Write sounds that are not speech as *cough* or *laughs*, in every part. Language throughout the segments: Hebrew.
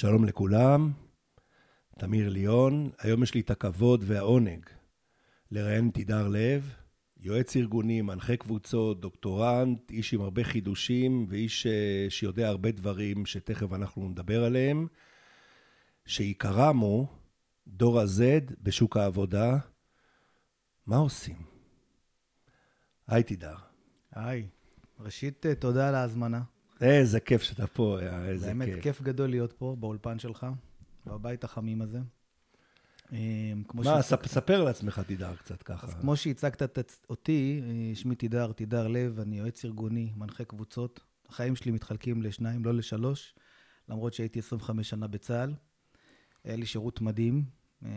שלום לכולם, תמיר ליאון. היום יש לי את הכבוד והעונג לראיין תידר לב, יועץ ארגוני, מנחה קבוצות, דוקטורנט, איש עם הרבה חידושים ואיש אה, שיודע הרבה דברים שתכף אנחנו נדבר עליהם, שעיקרם הוא דור ה-Z בשוק העבודה. מה עושים? היי תידר. היי, ראשית, אה, תודה על ההזמנה. איזה כיף שאתה פה, איזה באמת כיף. כיף גדול להיות פה, באולפן שלך, בבית החמים הזה. כמו מה, ספ- ספר לעצמך תידר קצת ככה. אז כמו שהצגת אותי, אה, שמי תידר, תידר לב, אני יועץ ארגוני, מנחה קבוצות. החיים שלי מתחלקים לשניים, לא לשלוש, למרות שהייתי 25 שנה בצה"ל. היה לי שירות מדהים. אה,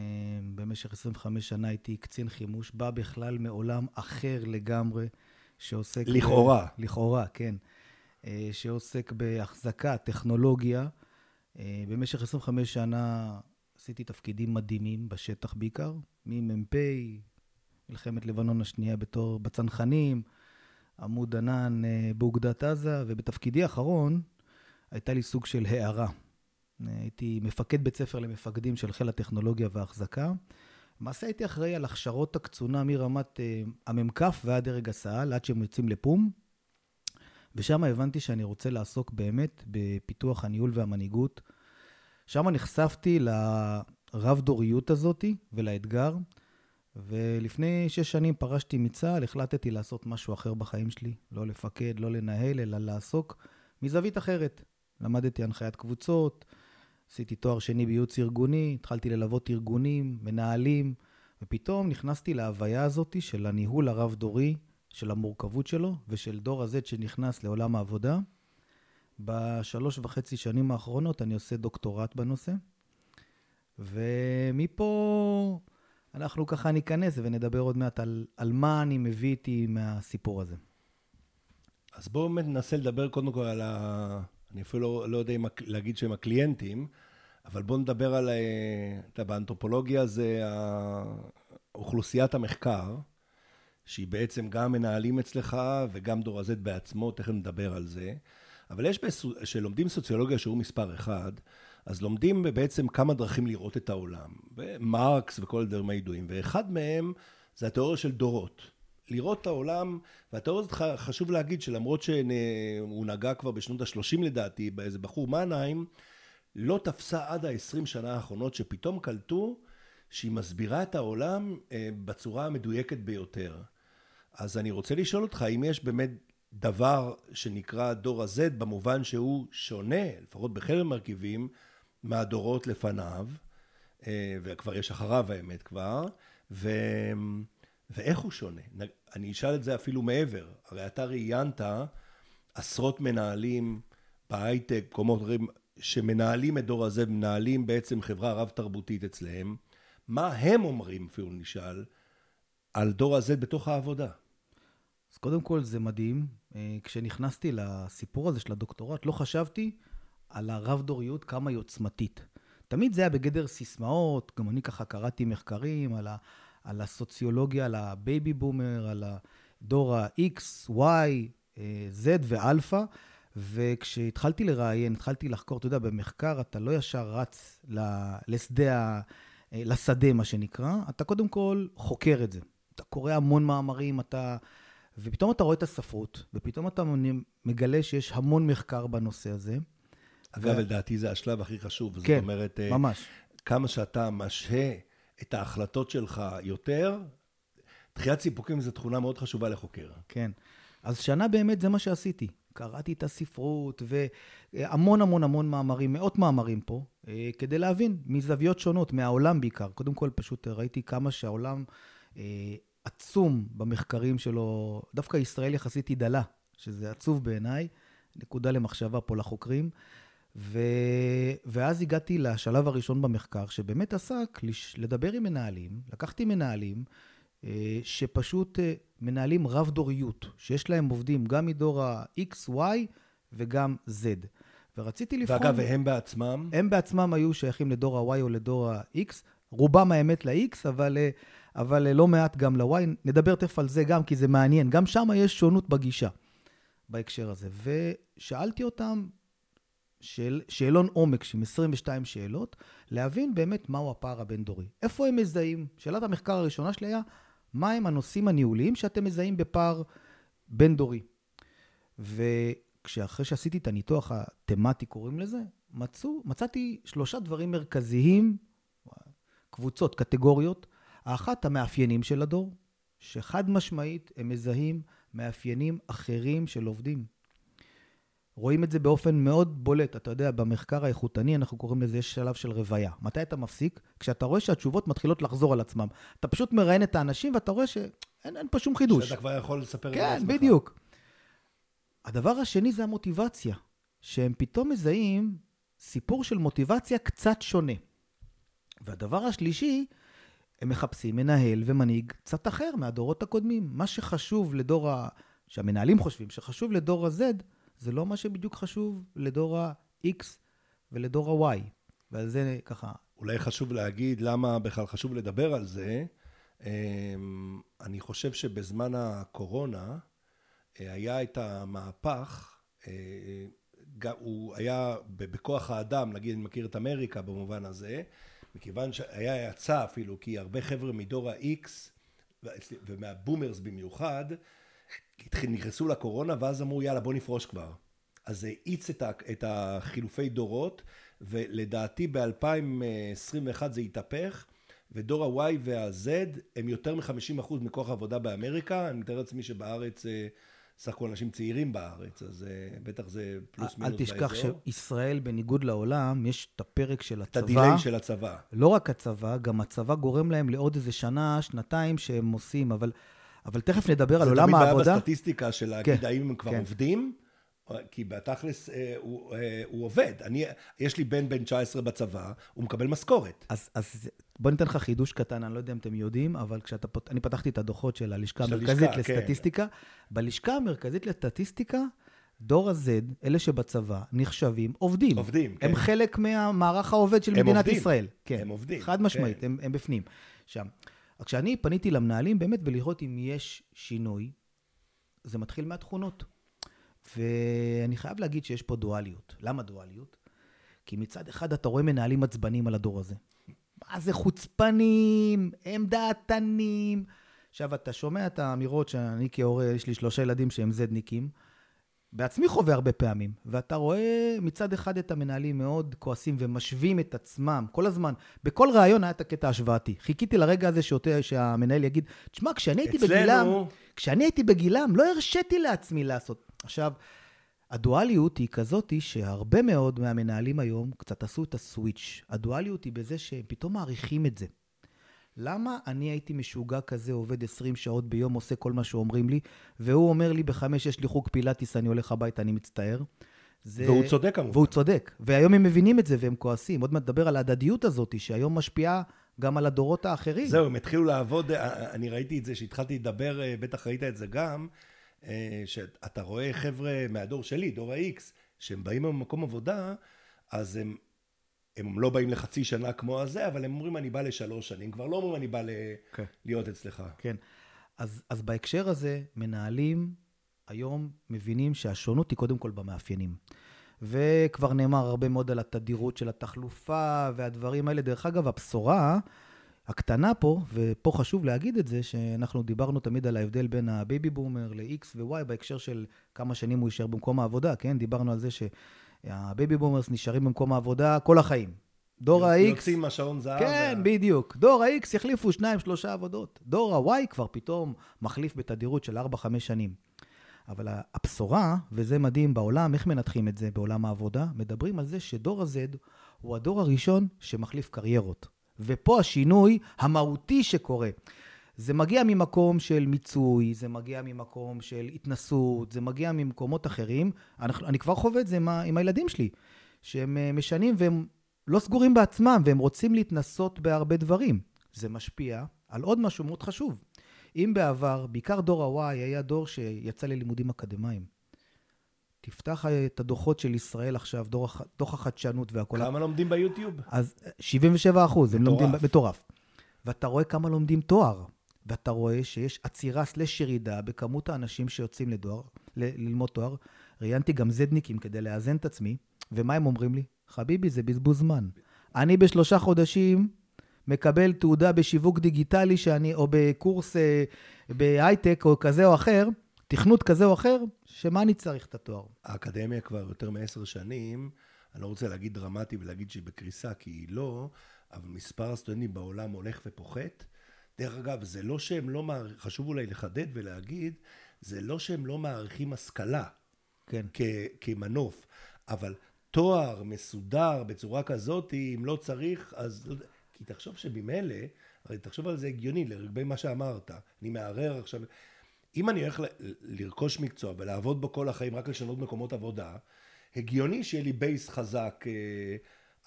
במשך 25 שנה הייתי קצין חימוש, בא בכלל מעולם אחר לגמרי, שעוסק... ב- לכאורה. לכאורה, כן. אה, שעוסק בהחזקה, טכנולוגיה. אה, במשך 25 שנה עשיתי תפקידים מדהימים בשטח בעיקר, ממ"פ, מלחמת לבנון השנייה בתור בצנחנים, עמוד ענן אה, באוגדת עזה, ובתפקידי האחרון הייתה לי סוג של הערה. הייתי מפקד בית ספר למפקדים של חיל הטכנולוגיה וההחזקה. למעשה הייתי אחראי על הכשרות הקצונה מרמת המ"כ ועד דרג הסא"ל, עד שהם יוצאים לפום. ושם הבנתי שאני רוצה לעסוק באמת בפיתוח הניהול והמנהיגות. שם נחשפתי לרב-דוריות הזאתי ולאתגר, ולפני שש שנים פרשתי מצה"ל, החלטתי לעשות משהו אחר בחיים שלי, לא לפקד, לא לנהל, אלא לעסוק מזווית אחרת. למדתי הנחיית קבוצות, עשיתי תואר שני בייעוץ ארגוני, התחלתי ללוות ארגונים, מנהלים, ופתאום נכנסתי להוויה הזאתי של הניהול הרב-דורי, של המורכבות שלו, ושל דור ה-Z שנכנס לעולם העבודה. בשלוש וחצי שנים האחרונות אני עושה דוקטורט בנושא, ומפה אנחנו ככה ניכנס ונדבר עוד מעט על, על מה אני מביא איתי מהסיפור הזה. אז בואו באמת ננסה לדבר קודם כל על ה... אני אפילו לא, לא יודע אם להגיד שהם הקליינטים, אבל בואו נדבר על... אה, אתה באנתרופולוגיה זה אוכלוסיית המחקר, שהיא בעצם גם מנהלים אצלך וגם דור ה-Z בעצמו, תכף נדבר על זה. אבל יש, בסו- שלומדים סוציולוגיה שיעור מספר אחד, אז לומדים בעצם כמה דרכים לראות את העולם. מרקס וכל הדברים הידועים, ואחד מהם זה התיאוריה של דורות. לראות את העולם, והתיאוריה הזאת חשוב להגיד שלמרות שהוא נגע כבר בשנות ה-30 לדעתי, באיזה בחור מנהיים, לא תפסה עד ה-20 שנה האחרונות שפתאום קלטו שהיא מסבירה את העולם אה, בצורה המדויקת ביותר. אז אני רוצה לשאול אותך, אם יש באמת דבר שנקרא דור ה-Z במובן שהוא שונה, לפחות בחלק מהמרכיבים, מהדורות לפניו, אה, וכבר יש אחריו האמת כבר, ו... ואיך הוא שונה? אני אשאל את זה אפילו מעבר, הרי אתה ראיינת עשרות מנהלים בהייטק, מקומות אחרים, שמנהלים את דור הזה, מנהלים בעצם חברה רב-תרבותית אצלהם, מה הם אומרים, אפילו נשאל, על דור הזה בתוך העבודה? אז קודם כל זה מדהים. אה, כשנכנסתי לסיפור הזה של הדוקטורט, לא חשבתי על הרב-דוריות כמה היא עוצמתית. תמיד זה היה בגדר סיסמאות, גם אני ככה קראתי מחקרים על, ה, על הסוציולוגיה, על ה baby boomer, על הדור ה-X, Y, אה, Z ואלפא, וכשהתחלתי לראיין, התחלתי לחקור, אתה יודע, במחקר אתה לא ישר רץ לשדה, אה, לשדה, מה שנקרא, אתה קודם כל חוקר את זה. אתה קורא המון מאמרים, אתה... ופתאום אתה רואה את הספרות, ופתאום אתה מגלה שיש המון מחקר בנושא הזה. אגב, לדעתי זה השלב הכי חשוב. כן, זאת אומרת, אה, ממש. כמה שאתה משהה את ההחלטות שלך יותר, דחיית סיפוקים זו תכונה מאוד חשובה לחוקר. כן. אז שנה באמת זה מה שעשיתי. קראתי את הספרות והמון המון המון מאמרים, מאות מאמרים פה, אה, כדי להבין מזוויות שונות, מהעולם בעיקר. קודם כל, פשוט ראיתי כמה שהעולם אה, עצום במחקרים שלו, דווקא ישראל יחסית היא דלה, שזה עצוב בעיניי, נקודה למחשבה פה לחוקרים. ו... ואז הגעתי לשלב הראשון במחקר, שבאמת עסק לש... לדבר עם מנהלים. לקחתי מנהלים אה, שפשוט אה, מנהלים רב-דוריות, שיש להם עובדים גם מדור ה-X, Y וגם Z. ורציתי לבחון... ואגב, והם בעצמם, הם בעצמם היו שייכים לדור ה-Y או לדור ה-X, רובם האמת ל-X, אבל, אה, אבל אה, לא מעט גם ל-Y. נדבר תכף על זה גם, כי זה מעניין. גם שם יש שונות בגישה בהקשר הזה. ושאלתי אותם שאל, שאלון עומק עם 22 שאלות, להבין באמת מהו הפער הבין-דורי. איפה הם מזהים? שאלת המחקר הראשונה שלי היה, מהם הנושאים הניהוליים שאתם מזהים בפער בין-דורי? וכשאחרי שעשיתי את הניתוח התמטי, קוראים לזה, מצאו, מצאתי שלושה דברים מרכזיים, קבוצות, קטגוריות. האחת, המאפיינים של הדור, שחד משמעית הם מזהים מאפיינים אחרים של עובדים. רואים את זה באופן מאוד בולט. אתה יודע, במחקר האיכותני, אנחנו קוראים לזה, יש שלב של רוויה. מתי אתה מפסיק? כשאתה רואה שהתשובות מתחילות לחזור על עצמם. אתה פשוט מראיין את האנשים ואתה רואה שאין פה שום חידוש. שאתה כבר יכול לספר את זה כן, בדיוק. הדבר השני זה המוטיבציה, שהם פתאום מזהים סיפור של מוטיבציה קצת שונה. והדבר השלישי, הם מחפשים מנהל ומנהיג קצת אחר מהדורות הקודמים. מה שחשוב לדור ה... שהמנהלים חושבים שחשוב לדור ה-Z, זה לא מה שבדיוק חשוב לדור ה-X ולדור ה-Y. ועל זה ככה... אולי חשוב להגיד למה בכלל חשוב לדבר על זה. אמ, אני חושב שבזמן הקורונה אה, היה את המהפך, אה, הוא היה בכוח האדם, נגיד אני מכיר את אמריקה במובן הזה, מכיוון שהיה יצא אפילו, כי הרבה חבר'ה מדור ה-X ומהבומרס במיוחד, נכנסו לקורונה ואז אמרו יאללה בוא נפרוש כבר. אז זה האיץ את החילופי דורות ולדעתי ב-2021 זה התהפך ודור ה-Y וה-Z הם יותר מ-50% מכוח העבודה באמריקה, אני מתאר לעצמי שבארץ אה, סך הכל אנשים צעירים בארץ, אז uh, בטח זה פלוס מינוס באזור. אל תשכח שישראל, בניגוד לעולם, יש את הפרק של הצבא. את הדיליי של הצבא. לא רק הצבא, גם הצבא גורם להם לעוד איזה שנה, שנתיים שהם עושים, אבל, אבל תכף נדבר על עולם העבודה. זה תמיד בעיה בסטטיסטיקה של להגיד כן, האם הם כבר כן. עובדים, כי בתכלס אה, הוא, אה, הוא עובד. אני, יש לי בן בן 19 בצבא, הוא מקבל משכורת. אז, אז בוא ניתן לך חידוש קטן, אני לא יודע אם אתם יודעים, אבל כשאתה, אני פתחתי את הדוחות של הלשכה המרכזית כן. לסטטיסטיקה. בלשכה המרכזית לסטטיסטיקה, דור ה-Z, אלה שבצבא, נחשבים עובדים. עובדים, כן. הם חלק מהמערך העובד של מדינת עובדים. ישראל. כן, הם עובדים. חד משמעית, כן. הם, הם בפנים. שם. כשאני פניתי למנהלים באמת ולראות אם יש שינוי, זה מתחיל מהתכונות. ואני חייב להגיד שיש פה דואליות. למה דואליות? כי מצד אחד אתה רואה מנהלים עצבנים על הדור הזה. מה זה חוצפנים, הם דעתנים. עכשיו, אתה שומע את האמירות שאני כהורה, יש לי שלושה ילדים שהם זדניקים, בעצמי חווה הרבה פעמים, ואתה רואה מצד אחד את המנהלים מאוד כועסים ומשווים את עצמם כל הזמן. בכל ראיון היה את הקטע ההשוואתי. חיכיתי לרגע הזה שאותה, שהמנהל יגיד, תשמע, כשאני הייתי אצלנו... בגילם, כשאני הייתי בגילם, לא הרשיתי לעצמי לעשות. עכשיו, הדואליות היא כזאת שהרבה מאוד מהמנהלים היום קצת עשו את הסוויץ'. הדואליות היא בזה שהם פתאום מעריכים את זה. למה אני הייתי משוגע כזה, עובד 20 שעות ביום, עושה כל מה שאומרים לי, והוא אומר לי בחמש יש לי חוג פילאטיס, אני הולך הביתה, אני מצטער. זה... והוא צודק כמובן. והוא צודק. והיום הם מבינים את זה והם כועסים. עוד מעט נדבר על ההדדיות הזאת, שהיום משפיעה גם על הדורות האחרים. זהו, הם התחילו לעבוד, אני ראיתי את זה, שהתחלתי לדבר, בטח ראית את זה גם, אה, שאתה רואה חבר'ה מהדור שלי, דור ה-X, שהם באים ממקום עבודה, אז הם, הם לא באים לחצי שנה כמו הזה, אבל הם אומרים אני בא לשלוש שנים, כבר לא אומרים אני בא ל... כן. להיות אצלך. כן. אז, אז בהקשר הזה, מנהלים היום מבינים שהשונות היא קודם כל במאפיינים. וכבר נאמר הרבה מאוד על התדירות של התחלופה והדברים האלה. דרך אגב, הבשורה הקטנה פה, ופה חשוב להגיד את זה, שאנחנו דיברנו תמיד על ההבדל בין ה baby boomer ל-X ו-Y בהקשר של כמה שנים הוא יישאר במקום העבודה, כן? דיברנו על זה שה baby boomers נשארים במקום העבודה כל החיים. דור ה-X... יוצאים עם השעון זהב. כן, וה... בדיוק. דור ה-X יחליפו שניים, שלושה עבודות. דור ה-Y כבר פתאום מחליף בתדירות של 4-5 שנים. אבל הבשורה, וזה מדהים בעולם, איך מנתחים את זה בעולם העבודה? מדברים על זה שדור ה-Z הוא הדור הראשון שמחליף קריירות. ופה השינוי המהותי שקורה. זה מגיע ממקום של מיצוי, זה מגיע ממקום של התנסות, זה מגיע ממקומות אחרים. אני, אני כבר חווה את זה עם, עם הילדים שלי, שהם אה, משנים והם לא סגורים בעצמם, והם רוצים להתנסות בהרבה דברים. זה משפיע על עוד משהו מאוד חשוב. אם בעבר, בעיקר דור ה-Y היה דור שיצא ללימודים אקדמיים. תפתח את הדוחות של ישראל עכשיו, דוח, דוח החדשנות והכל. כמה לומדים ביוטיוב? אז 77 אחוז, הם לומדים, מטורף. ואתה רואה כמה לומדים תואר, ואתה רואה שיש עצירה סלש ירידה בכמות האנשים שיוצאים לדואר, ל- ללמוד תואר. ראיינתי גם זדניקים כדי לאזן את עצמי, ומה הם אומרים לי? חביבי, זה בזבוז זמן. אני בשלושה חודשים מקבל תעודה בשיווק דיגיטלי שאני, או בקורס אה, בהייטק או כזה או אחר, תכנות כזה או אחר, שמה אני צריך את התואר? האקדמיה כבר יותר מעשר שנים, אני לא רוצה להגיד דרמטי ולהגיד שהיא בקריסה, כי היא לא, אבל מספר הסטודנטים בעולם הולך ופוחת. דרך אגב, זה לא שהם לא מעריכים, חשוב אולי לחדד ולהגיד, זה לא שהם לא מעריכים השכלה. כן. כ- כמנוף, אבל תואר מסודר בצורה כזאת, אם לא צריך, אז... לא. כי תחשוב שממילא, הרי תחשוב על זה הגיוני, לגבי מה שאמרת. אני מערער עכשיו... אם אני הולך לרכוש מקצוע ולעבוד בו כל החיים, רק לשנות מקומות עבודה, הגיוני שיהיה לי base חזק, אה,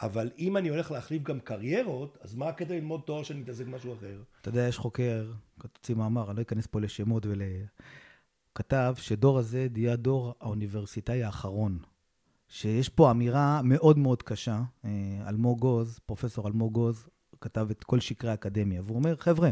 אבל אם אני הולך להחליף גם קריירות, אז מה הקטע ללמוד תואר שאני מתעסק במשהו אחר? אתה יודע, יש חוקר, שהוציא מאמר, אני לא אכנס פה לשמות ול... כתב שדור ה-Z יהיה הדור האוניברסיטאי האחרון. שיש פה אמירה מאוד מאוד קשה. אה, אלמוג עוז, פרופסור אלמוג עוז, כתב את כל שקרי האקדמיה, והוא אומר, חבר'ה,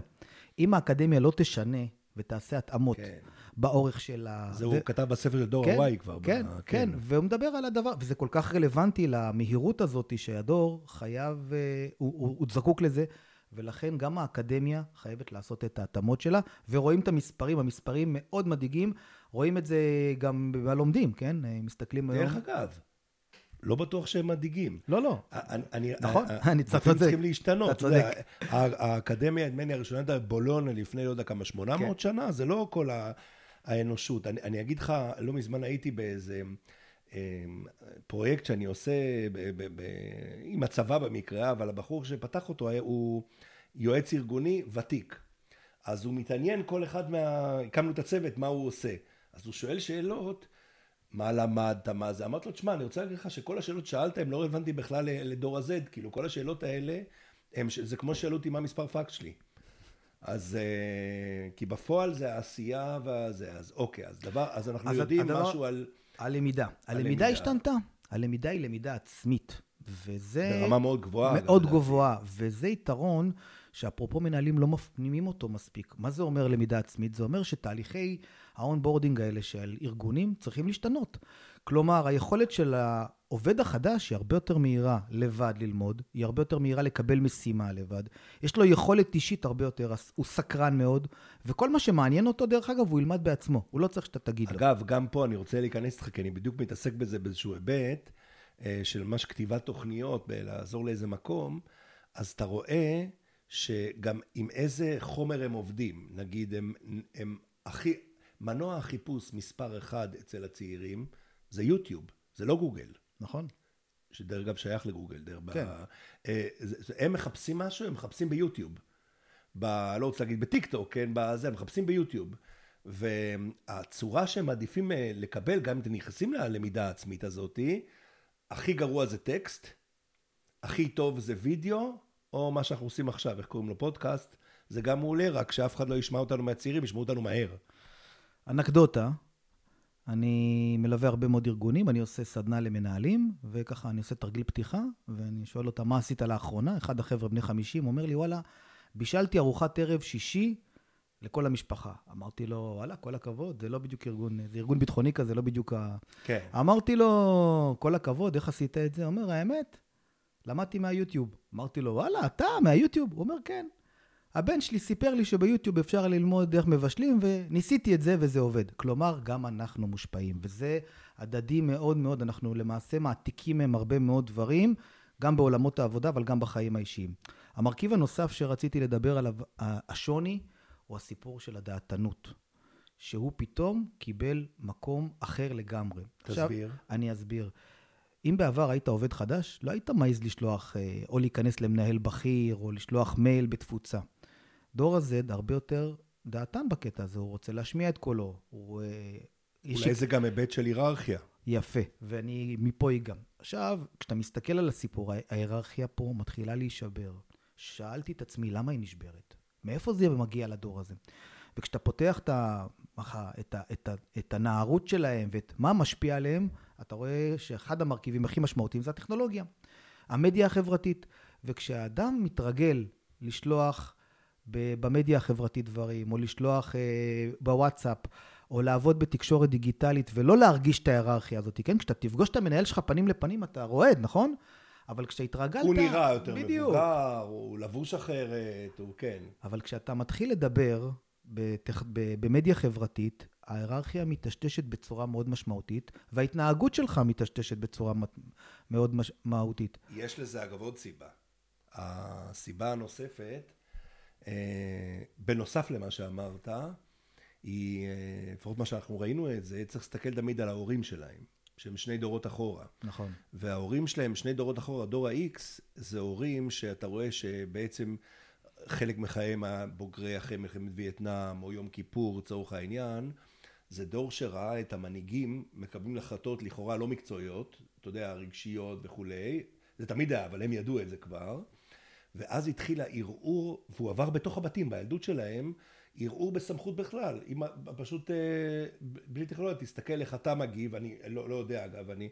אם האקדמיה לא תשנה ותעשה התאמות כן. באורך של ה... זה ו- הוא כתב בספר של דור כן, הוואי כבר. כן, ב- כן, והוא מדבר על הדבר, וזה כל כך רלוונטי למהירות הזאת שהדור חייב, אה, הוא, הוא, הוא זקוק לזה, ולכן גם האקדמיה חייבת לעשות את ההתאמות שלה, ורואים את המספרים, המספרים מאוד מדאיגים, רואים את זה גם בלומדים, כן? אה, מסתכלים היום... דרך אגב, לא בטוח שהם מדאיגים. לא, לא. אני, נכון, אני צודק. צריכים להשתנות. אתה צודק. האקדמיה, נדמה לי, הראשונה הייתה בבולונה לפני, לא יודע כמה, 800 כן. שנה, זה לא כל האנושות. אני, אני אגיד לך, לא מזמן הייתי באיזה אה, פרויקט שאני עושה עם הצבא במקרה, אבל הבחור שפתח אותו היה- הוא יועץ ארגוני ותיק. אז הוא מתעניין כל אחד מה... הקמנו את הצוות, מה הוא עושה. אז הוא שואל שאלות, מה למדת, מה זה. אמרתי לו, תשמע, אני רוצה להגיד לך שכל השאלות שאלת הן לא רלוונטיות בכלל לדור ה-Z, כאילו כל השאלות האלה, הם, זה כמו ששאלו אותי מה מספר פקס שלי. אז אה, כי בפועל זה העשייה והזה, אז אוקיי, אז דבר, אז אנחנו אז יודעים הדבר- משהו על... הלמידה. הלמידה. השתנתה. הלמידה היא למידה עצמית, וזה... ברמה מאוד גבוהה. מאוד גבוהה, וזה יתרון שאפרופו מנהלים לא מפנימים אותו מספיק. מה זה אומר למידה עצמית? זה אומר שתהליכי ה onboarding האלה של ארגונים צריכים להשתנות. כלומר, היכולת של העובד החדש היא הרבה יותר מהירה לבד ללמוד, היא הרבה יותר מהירה לקבל משימה לבד. יש לו יכולת אישית הרבה יותר, הוא סקרן מאוד, וכל מה שמעניין אותו, דרך אגב, הוא ילמד בעצמו. הוא לא צריך שאתה תגיד לו. אגב, גם פה אני רוצה להיכנס איתך, כי אני בדיוק מתעסק בזה באיזשהו היבט, אה, של ממש כתיבת תוכניות, בלעזור לאיזה מקום, אז אתה רואה שגם עם איזה חומר הם עובדים. נגיד, הם, הם הכי, מנוע החיפוש מספר אחד אצל הצעירים, זה יוטיוב, זה לא גוגל. נכון? שדרך אגב שייך לגוגל, דרך כן. ב... אה, הם מחפשים משהו, הם מחפשים ביוטיוב. ב... לא רוצה להגיד בטיקטוק, כן, בזה, הם מחפשים ביוטיוב. והצורה שהם מעדיפים אה, לקבל, גם אם אתם נכנסים ללמידה העצמית הזאתי, הכי גרוע זה טקסט, הכי טוב זה וידאו, או מה שאנחנו עושים עכשיו, איך קוראים לו פודקאסט, זה גם מעולה, רק שאף אחד לא ישמע אותנו מהצעירים, ישמעו אותנו מהר. אנקדוטה, אני מלווה הרבה מאוד ארגונים, אני עושה סדנה למנהלים, וככה אני עושה תרגיל פתיחה, ואני שואל אותם, מה עשית לאחרונה? אחד החבר'ה בני 50 אומר לי, וואלה, בישלתי ארוחת ערב שישי לכל המשפחה. אמרתי לו, וואלה, כל הכבוד, זה לא בדיוק ארגון, זה ארגון ביטחוני כזה, לא בדיוק ה... כן. אמרתי לו, כל הכבוד, איך עשית את זה? הוא אומר, האמת, למדתי מהיוטיוב. אמרתי לו, וואלה, אתה מהיוטיוב? הוא אומר, כן. הבן שלי סיפר לי שביוטיוב אפשר ללמוד איך מבשלים, וניסיתי את זה וזה עובד. כלומר, גם אנחנו מושפעים, וזה הדדי מאוד מאוד. אנחנו למעשה מעתיקים מהם הרבה מאוד דברים, גם בעולמות העבודה, אבל גם בחיים האישיים. המרכיב הנוסף שרציתי לדבר עליו, השוני, הוא הסיפור של הדעתנות. שהוא פתאום קיבל מקום אחר לגמרי. תסביר. עכשיו, אני אסביר. אם בעבר היית עובד חדש, לא היית מעז לשלוח, אה, או להיכנס למנהל בכיר, או לשלוח מייל בתפוצה. דור ה-Z הרבה יותר דעתן בקטע הזה, הוא רוצה להשמיע את קולו. הוא... אה, אולי זה גם היבט של היררכיה. יפה, ואני מפה היא גם. עכשיו, כשאתה מסתכל על הסיפור, ההיררכיה פה מתחילה להישבר. שאלתי את עצמי, למה היא נשברת? מאיפה זה מגיע לדור הזה? וכשאתה פותח את, ה, את, ה, את, ה, את הנערות שלהם ואת מה משפיע עליהם, אתה רואה שאחד המרכיבים הכי משמעותיים זה הטכנולוגיה. המדיה החברתית. וכשהאדם מתרגל לשלוח במדיה החברתית דברים, או לשלוח אה, בוואטסאפ, או לעבוד בתקשורת דיגיטלית ולא להרגיש את ההיררכיה הזאת, כן? כשאתה תפגוש את המנהל שלך פנים לפנים, אתה רועד, נכון? אבל כשהתרגלת... הוא נראה יותר בדיוק. מבוגר, הוא לבוש אחרת, הוא כן. אבל כשאתה מתחיל לדבר בתח... במדיה חברתית, ההיררכיה מטשטשת בצורה מאוד משמעותית, וההתנהגות שלך מטשטשת בצורה מאוד משמעותית. יש לזה אגב עוד סיבה. הסיבה הנוספת, בנוסף למה שאמרת, היא, אה, לפחות מה שאנחנו ראינו את זה, צריך להסתכל תמיד על ההורים שלהם, שהם שני דורות אחורה. נכון. וההורים שלהם, שני דורות אחורה, דור ה-X, זה הורים שאתה רואה שבעצם חלק מחייהם הבוגרי אחרי מלחמת וייטנאם, או יום כיפור, לצורך העניין, זה דור שראה את המנהיגים מקבלים החלטות לכאורה לא מקצועיות, אתה יודע, רגשיות וכולי, זה תמיד היה, אבל הם ידעו את זה כבר, ואז התחיל הערעור, והוא עבר בתוך הבתים, בילדות שלהם, ערעור בסמכות בכלל, אם פשוט אה, בלי טכנולוגיה, תסתכל איך אתה מגיב, אני לא, לא יודע אגב, אני,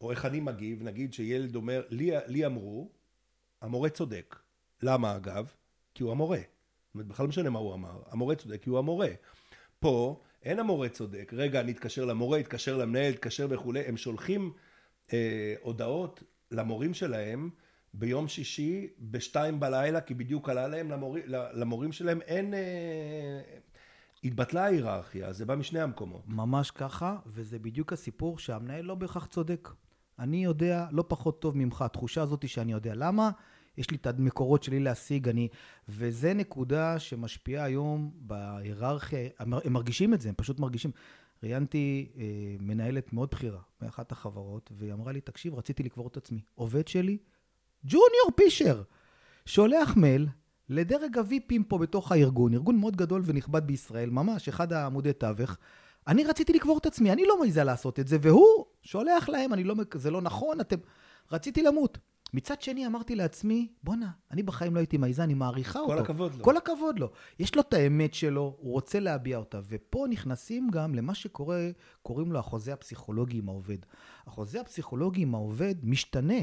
או איך אני מגיב, נגיד שילד אומר, לי, לי אמרו, המורה צודק. למה אגב? כי הוא המורה. זאת אומרת, בכלל לא משנה מה הוא אמר, המורה צודק כי הוא המורה. פה אין המורה צודק, רגע אני אתקשר למורה, אתקשר למנהל, אתקשר וכולי, הם שולחים אה, הודעות למורים שלהם ביום שישי בשתיים בלילה, כי בדיוק עלה להם, למור, למורים שלהם אין... אה, התבטלה ההיררכיה, זה בא משני המקומות. ממש ככה, וזה בדיוק הסיפור שהמנהל לא בהכרח צודק. אני יודע לא פחות טוב ממך, התחושה הזאת שאני יודע למה, יש לי את המקורות שלי להשיג, אני... וזה נקודה שמשפיעה היום בהיררכיה, הם מרגישים את זה, הם פשוט מרגישים. ראיינתי אה, מנהלת מאוד בכירה באחת החברות, והיא אמרה לי, תקשיב, רציתי לקבור את עצמי. עובד שלי, ג'וניור פישר, שולח מייל לדרג הוויפים פה בתוך הארגון, ארגון מאוד גדול ונכבד בישראל, ממש אחד העמודי תווך. אני רציתי לקבור את עצמי, אני לא מעיזה לעשות את זה, והוא שולח להם, אני לא, זה לא נכון, אתם... רציתי למות. מצד שני אמרתי לעצמי, בואנה, אני בחיים לא הייתי מעיזה, אני מעריכה כל אותו. כל הכבוד לו. כל הכבוד לו. יש לו את האמת שלו, הוא רוצה להביע אותה. ופה נכנסים גם למה שקורה, קוראים לו החוזה הפסיכולוגי עם העובד. החוזה הפסיכולוגי עם העובד משתנה.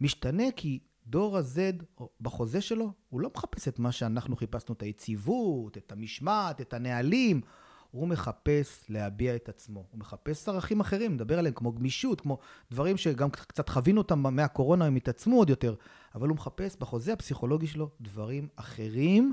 משתנה כי דור ה-Z, בחוזה שלו, הוא לא מחפש את מה שאנחנו חיפשנו, את היציבות, את המשמעת, את הנהלים. הוא מחפש להביע את עצמו. הוא מחפש ערכים אחרים, נדבר עליהם כמו גמישות, כמו דברים שגם קצת חווינו אותם מהקורונה, הם התעצמו עוד יותר. אבל הוא מחפש בחוזה הפסיכולוגי שלו דברים אחרים,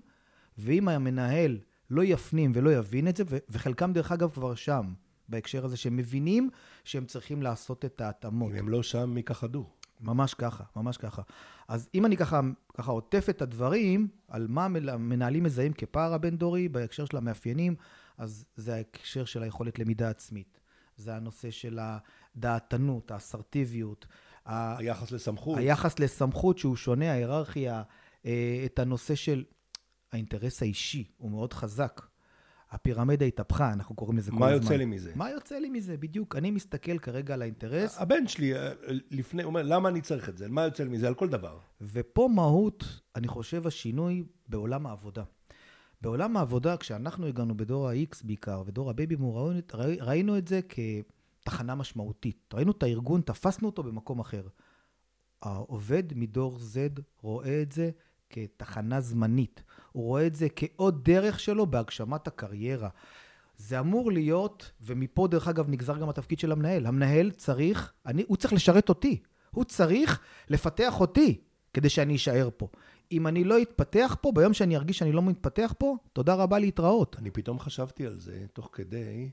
ואם המנהל לא יפנים ולא יבין את זה, וחלקם דרך אגב כבר שם, בהקשר הזה, שהם מבינים שהם צריכים לעשות את ההתאמות. אם הם לא שם, מי כחדו. ממש ככה, ממש ככה. אז אם אני ככה, ככה עוטף את הדברים, על מה מנהלים מזהים כפער הבין-דורי בהקשר של המאפיינים, אז זה ההקשר של היכולת למידה עצמית. זה הנושא של הדעתנות, האסרטיביות. היחס לסמכות. היחס לסמכות שהוא שונה, ההיררכיה, אה, את הנושא של האינטרס האישי, הוא מאוד חזק. הפירמידה התהפכה, אנחנו קוראים לזה כל הזמן. מה יוצא לי מזה? מה יוצא לי מזה, בדיוק. אני מסתכל כרגע על האינטרס. הבן שלי אה, לפני, אומר, למה אני צריך את זה? מה יוצא לי מזה? על כל דבר. ופה מהות, אני חושב, השינוי בעולם העבודה. בעולם העבודה, כשאנחנו הגענו בדור ה-X בעיקר, ודור ה baby boom, ראינו את זה כתחנה משמעותית. ראינו את הארגון, תפסנו אותו במקום אחר. העובד מדור Z רואה את זה כתחנה זמנית. הוא רואה את זה כעוד דרך שלו בהגשמת הקריירה. זה אמור להיות, ומפה דרך אגב נגזר גם התפקיד של המנהל. המנהל צריך, אני, הוא צריך לשרת אותי. הוא צריך לפתח אותי כדי שאני אשאר פה. אם אני לא אתפתח פה, ביום שאני ארגיש שאני לא מתפתח פה, תודה רבה להתראות. אני פתאום חשבתי על זה, תוך כדי,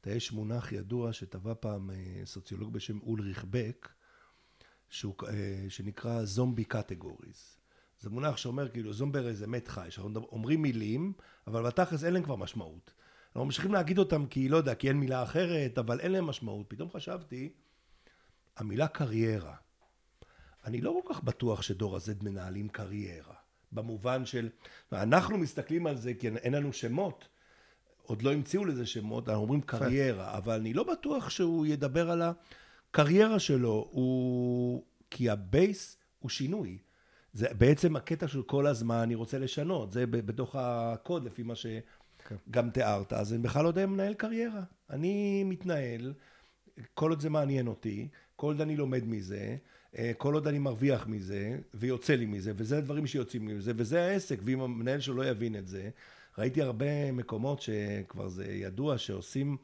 אתה יש מונח ידוע שטבע פעם אה, סוציולוג בשם אולריך בק, שהוא, אה, שנקרא זומבי קטגוריז. זה מונח שאומר כאילו זומבר זה מת חי, שאנחנו אומרים מילים, אבל בתכלס אין להם כבר משמעות. אנחנו ממשיכים להגיד אותם כי לא יודע, כי אין מילה אחרת, אבל אין להם משמעות. פתאום חשבתי, המילה קריירה. אני לא כל כך בטוח שדור ה-Z מנהלים קריירה. במובן של, אנחנו מסתכלים על זה כי אין לנו שמות. עוד לא המציאו לזה שמות, אנחנו אומרים קריירה, אבל אני לא בטוח שהוא ידבר על הקריירה שלו, הוא... כי הבייס הוא שינוי. זה בעצם הקטע של כל הזמן אני רוצה לשנות, זה בתוך הקוד לפי מה שגם כן. תיארת, אז אני בכלל לא יודע אם מנהל קריירה. אני מתנהל, כל עוד זה מעניין אותי, כל עוד אני לומד מזה, אה, כל עוד אני מרוויח מזה, ויוצא לי מזה, וזה הדברים שיוצאים לי מזה, וזה העסק, ואם המנהל שלו לא יבין את זה, ראיתי הרבה מקומות שכבר זה ידוע שעושים,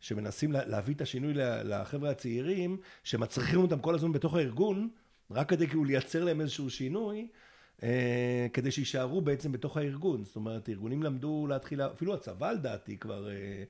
שמנסים להביא את השינוי לחבר'ה הצעירים, שמצריכים אותם כל הזמן בתוך הארגון, רק כדי כאילו לייצר להם איזשהו שינוי, אה, כדי שיישארו בעצם בתוך הארגון. זאת אומרת, ארגונים למדו להתחיל, אפילו הצבא לדעתי כבר אה,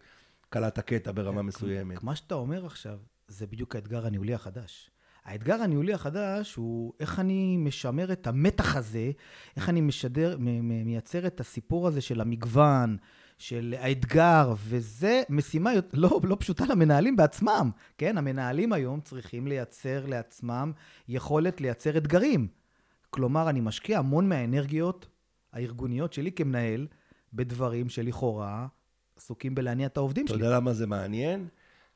קלט הקטע ברמה כן, מסוימת. מה שאתה אומר עכשיו, זה בדיוק האתגר הניהולי החדש. האתגר הניהולי החדש הוא איך אני משמר את המתח הזה, איך אני משדר, מייצר את הסיפור הזה של המגוון, של האתגר, וזה משימה לא, לא פשוטה למנהלים בעצמם, כן? המנהלים היום צריכים לייצר לעצמם יכולת לייצר אתגרים. כלומר, אני משקיע המון מהאנרגיות הארגוניות שלי כמנהל בדברים שלכאורה עסוקים בלהניע את העובדים שלי. אתה יודע למה זה מעניין?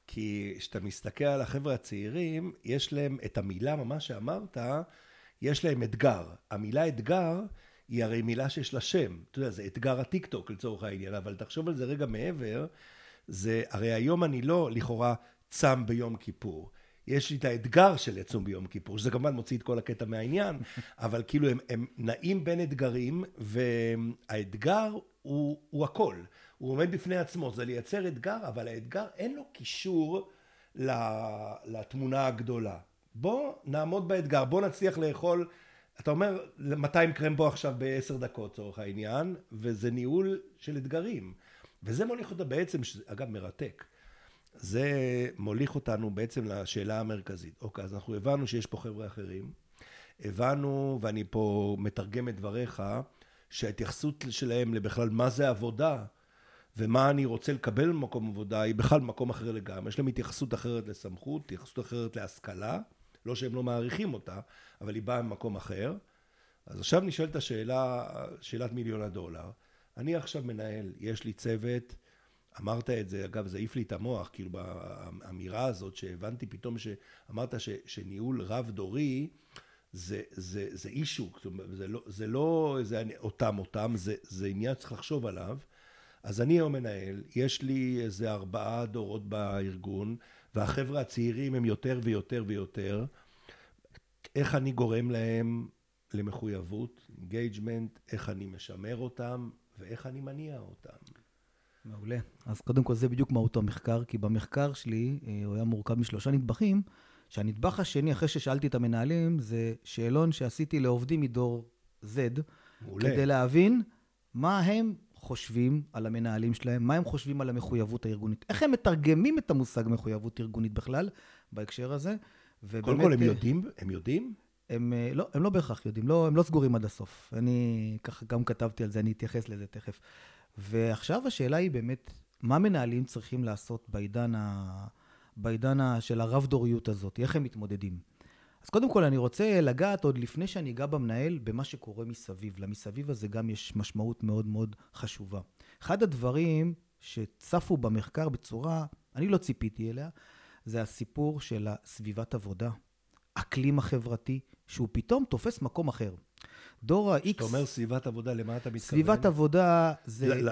כי כשאתה מסתכל על החבר'ה הצעירים, יש להם את המילה, ממש שאמרת, יש להם אתגר. המילה אתגר היא הרי מילה שיש לה שם. אתה יודע, זה אתגר הטיקטוק לצורך העניין, אבל תחשוב על זה רגע מעבר, זה, הרי היום אני לא לכאורה צם ביום כיפור. יש לי את האתגר של לצום ביום כיפור, שזה כמובן מוציא את כל הקטע מהעניין, *laughs* אבל כאילו הם, הם נעים בין אתגרים, והאתגר הוא, הוא הכל. הוא עומד בפני עצמו, זה לייצר אתגר, אבל האתגר אין לו קישור לתמונה הגדולה. בוא נעמוד באתגר, בוא נצליח לאכול, אתה אומר 200 קרמבו עכשיו בעשר דקות, לצורך העניין, וזה ניהול של אתגרים. וזה מוליך אותה בעצם, שזה אגב מרתק. זה מוליך אותנו בעצם לשאלה המרכזית. אוקיי, אז אנחנו הבנו שיש פה חבר'ה אחרים, הבנו, ואני פה מתרגם את דבריך, שההתייחסות שלהם לבכלל מה זה עבודה, ומה אני רוצה לקבל במקום עבודה, היא בכלל מקום אחר לגמרי. יש להם התייחסות אחרת לסמכות, התייחסות אחרת להשכלה, לא שהם לא מעריכים אותה, אבל היא באה ממקום אחר. אז עכשיו נשאלת השאלה, שאלת מיליון הדולר. אני עכשיו מנהל, יש לי צוות, אמרת את זה, אגב, זה העיף לי את המוח, כאילו באמירה הזאת, שהבנתי פתאום שאמרת ש, שניהול רב-דורי זה, זה, זה אישו, זה לא, זה לא זה אותם אותם, זה, זה עניין שצריך לחשוב עליו. אז אני היום מנהל, יש לי איזה ארבעה דורות בארגון, והחבר'ה הצעירים הם יותר ויותר ויותר. איך אני גורם להם למחויבות, engagement, איך אני משמר אותם, ואיך אני מניע אותם. מעולה. אז קודם כל זה בדיוק מהות המחקר, כי במחקר שלי אה, הוא היה מורכב משלושה נדבכים, שהנדבך השני, אחרי ששאלתי את המנהלים, זה שאלון שעשיתי לעובדים מדור Z, מעולה. כדי להבין מה הם חושבים על המנהלים שלהם, מה הם חושבים על המחויבות הארגונית, איך הם מתרגמים את המושג מחויבות ארגונית בכלל, בהקשר הזה. ובאמת, קודם כל, הם אה, יודעים? הם יודעים? הם אה, לא, הם לא בהכרח יודעים, לא, הם לא סגורים עד הסוף. אני ככה גם כתבתי על זה, אני אתייחס לזה תכף. ועכשיו השאלה היא באמת, מה מנהלים צריכים לעשות בעידן, ה... בעידן ה... של הרב-דוריות הזאת? איך הם מתמודדים? אז קודם כל אני רוצה לגעת עוד לפני שאני אגע במנהל, במה שקורה מסביב. למסביב הזה גם יש משמעות מאוד מאוד חשובה. אחד הדברים שצפו במחקר בצורה, אני לא ציפיתי אליה, זה הסיפור של הסביבת עבודה, אקלים החברתי, שהוא פתאום תופס מקום אחר. דור ה-X... אתה אומר סביבת עבודה, למה אתה מתכוון? סביבת עבודה זה...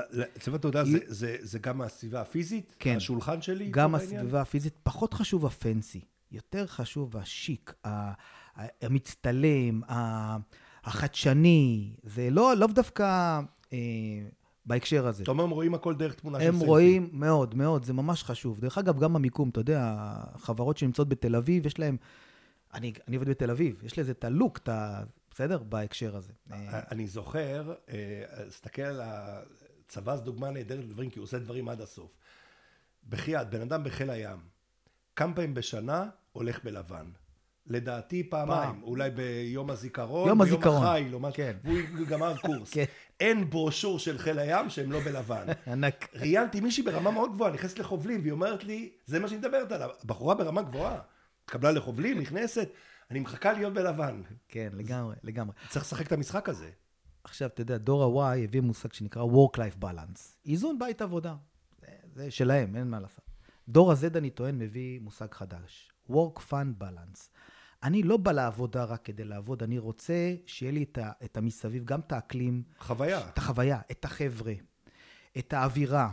סביבת עבודה זה, זה, זה גם הסביבה הפיזית? כן. השולחן שלי? גם הסביבה הפיזית. פחות חשוב הפנסי. יותר חשוב השיק, המצטלם, החדשני. זה לא, לא דווקא... אה, בהקשר הזה. אתה אומר, הם רואים הכל דרך תמונה של סלפי. הם רואים מאוד, מאוד, זה ממש חשוב. דרך אגב, גם המיקום, אתה יודע, החברות שנמצאות בתל אביב, יש להם... אני, אני עובד בתל אביב, יש לזה את הלוק, את ה... בסדר? בהקשר הזה. אני זוכר, תסתכל על הצבא, זו דוגמה נהדרת לדברים, כי הוא עושה דברים עד הסוף. בחייאת, בן אדם בחיל הים, כמה פעמים בשנה הולך בלבן. לדעתי פעמיים, פעם. אולי ביום הזיכרון, יום ביום הזיכרון. החיל, או משהו, כן. והוא גמר קורס. *laughs* כן. אין ברושור של חיל הים שהם לא בלבן. *laughs* ענק. ראיינתי מישהי ברמה מאוד גבוהה, נכנסת לחובלים, והיא אומרת לי, זה מה שהיא מדברת עליו, בחורה ברמה גבוהה. התקבלה לחובלים, נכנסת, אני מחכה להיות בלבן. כן, לגמרי, לגמרי. צריך לשחק את המשחק הזה. עכשיו, אתה יודע, דור ה-Y הביא מושג שנקרא Work-Life Balance. איזון בית עבודה. זה, זה שלהם, אין מה לעשות. דור ה-Z, אני טוען, מביא מושג חדש. Work-Fun Balance. אני לא בא לעבודה רק כדי לעבוד, אני רוצה שיהיה לי את, ה, את המסביב, גם את האקלים. חוויה. את החוויה, את החבר'ה, את האווירה,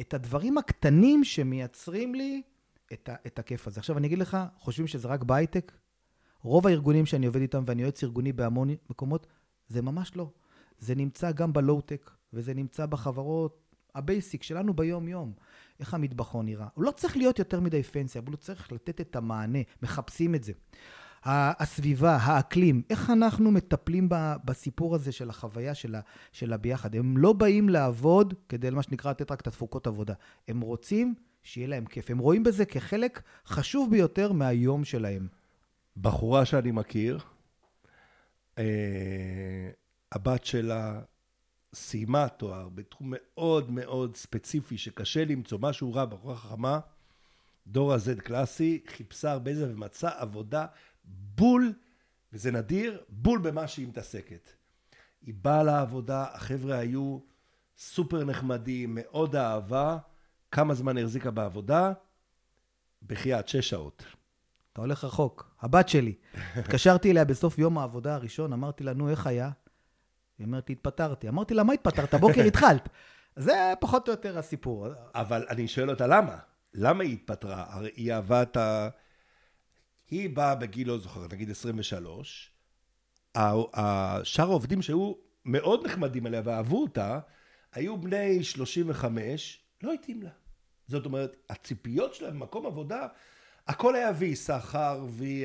את הדברים הקטנים שמייצרים לי את, ה, את הכיף הזה. עכשיו, אני אגיד לך, חושבים שזה רק בהייטק? רוב הארגונים שאני עובד איתם, ואני יועץ ארגוני בהמון מקומות, זה ממש לא. זה נמצא גם בלואו-טק, וזה נמצא בחברות ה basic שלנו ביום-יום. איך המטבחון נראה. הוא לא צריך להיות יותר מדי fancy, אבל הוא צריך לתת את המענה, מחפשים את זה. הסביבה, האקלים, איך אנחנו מטפלים בסיפור הזה של החוויה שלה, של הביחד. הם לא באים לעבוד כדי, מה שנקרא, לתת רק את התפוקות עבודה. הם רוצים שיהיה להם כיף. הם רואים בזה כחלק חשוב ביותר מהיום שלהם. בחורה שאני מכיר, אה, הבת שלה סיימה תואר בתחום מאוד מאוד ספציפי, שקשה למצוא משהו רע, בחורה חכמה, דור ה-Z קלאסי, חיפשה הרבה זה ומצאה עבודה בול, וזה נדיר, בול במה שהיא מתעסקת. היא באה לעבודה, החבר'ה היו סופר נחמדים, מאוד אהבה. כמה זמן החזיקה בעבודה? בחייאת, שש שעות. אתה הולך רחוק. הבת שלי. התקשרתי אליה בסוף יום העבודה הראשון, אמרתי לה, נו, איך היה? היא אומרת לי, התפטרתי. אמרתי לה, מה התפטרת? בוקר *laughs* התחלת. זה פחות או יותר הסיפור. אבל אני שואל אותה, למה? למה היא התפטרה? הרי היא אהבה את ה... היא באה בגיל, לא זוכר, נגיד 23, שאר העובדים שהיו מאוד נחמדים עליה ואהבו אותה, היו בני 35, לא התאים לה. זאת אומרת, הציפיות שלה במקום עבודה, הכל היה וי, שכר, וי,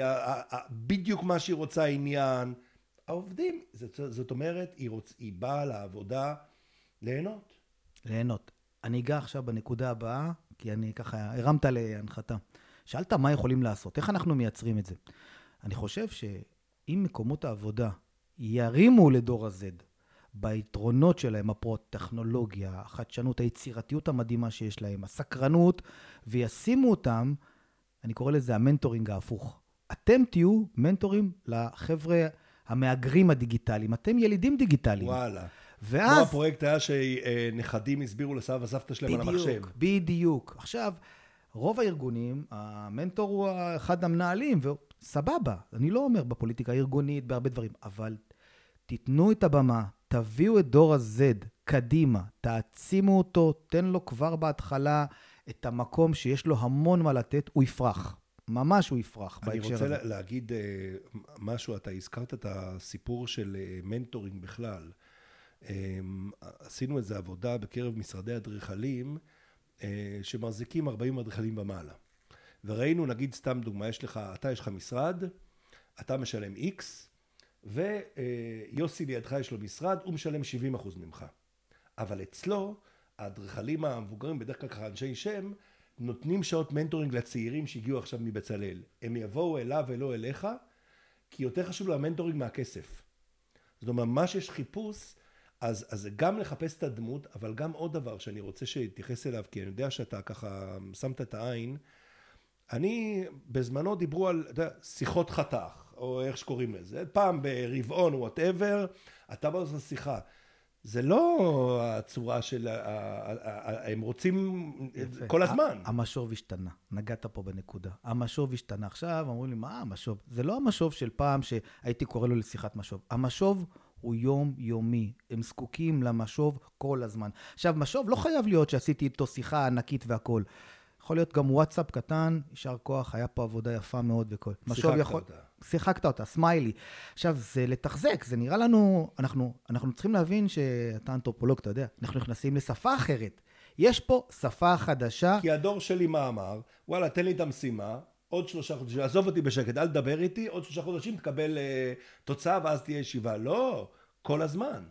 בדיוק מה שהיא רוצה עניין. העובדים, זאת, זאת אומרת, היא, רוצ, היא באה לעבודה ליהנות. ליהנות. אני אגע עכשיו בנקודה הבאה, כי אני ככה, הרמת להנחתה. שאלת מה יכולים לעשות, איך אנחנו מייצרים את זה. אני חושב שאם מקומות העבודה ירימו לדור ה-Z ביתרונות שלהם, הפרו-טכנולוגיה, החדשנות, היצירתיות המדהימה שיש להם, הסקרנות, וישימו אותם, אני קורא לזה המנטורינג ההפוך. אתם תהיו מנטורים לחבר'ה המהגרים הדיגיטליים, אתם ילידים דיגיטליים. וואלה. ואז... כמו הפרויקט היה שנכדים הסבירו לסבא וסבתא שלהם בדיוק, על המחשב. בדיוק, בדיוק. עכשיו, רוב הארגונים, המנטור הוא אחד המנהלים, וסבבה, אני לא אומר בפוליטיקה הארגונית, בהרבה דברים, אבל תיתנו את הבמה, תביאו את דור ה-Z קדימה, תעצימו אותו, תן לו כבר בהתחלה את המקום שיש לו המון מה לתת, הוא יפרח. ממש הוא יפרח בהקשר הזה. אני רוצה להגיד אה, משהו, אתה הזכרת את הסיפור של אה, מנטורינג בכלל. אה, עשינו איזו עבודה בקרב משרדי אדריכלים. אה, שמחזיקים 40 אדריכלים ומעלה. וראינו, נגיד סתם דוגמה, יש לך, אתה יש לך משרד, אתה משלם X, ויוסי לידך יש לו משרד, הוא משלם 70 אחוז ממך. אבל אצלו, האדריכלים המבוגרים, בדרך כלל ככה אנשי שם, נותנים שעות mentoring לצעירים שהגיעו עכשיו מבצלאל. הם יבואו אליו ולא אליך, כי יותר חשוב לו ה mentoring מהכסף. זאת אומרת, ממש יש חיפוש אז, אז גם לחפש את הדמות, אבל גם עוד דבר שאני רוצה שתתייחס אליו, כי אני יודע שאתה ככה שמת את העין. אני, בזמנו דיברו על יודע, שיחות חתך, או איך שקוראים לזה, פעם ברבעון, whatever, אתה בא לעשות שיחה. זה לא הצורה של, הם רוצים יפה. כל הזמן. המשוב השתנה, נגעת פה בנקודה. המשוב השתנה. עכשיו אומרים לי, מה המשוב? זה לא המשוב של פעם שהייתי קורא לו לשיחת משוב. המשוב הוא יומיומי. הם זקוקים למשוב כל הזמן. עכשיו, משוב לא חייב להיות שעשיתי איתו שיחה ענקית והכול. יכול להיות גם וואטסאפ קטן, יישר כוח, היה פה עבודה יפה מאוד וכל. שיחקת יכול... אותה. שיחקת אותה, סמיילי. עכשיו, זה לתחזק, זה נראה לנו, אנחנו, אנחנו צריכים להבין שאתה אנתרופולוג, אתה יודע, אנחנו נכנסים לשפה אחרת. יש פה שפה חדשה. כי הדור שלי מה אמר? וואלה, תן לי את המשימה, עוד שלושה חודשים, עזוב אותי בשקט, אל תדבר איתי, עוד שלושה חודשים תקבל uh, תוצאה ואז תהיה ישיבה. לא, כל הזמן.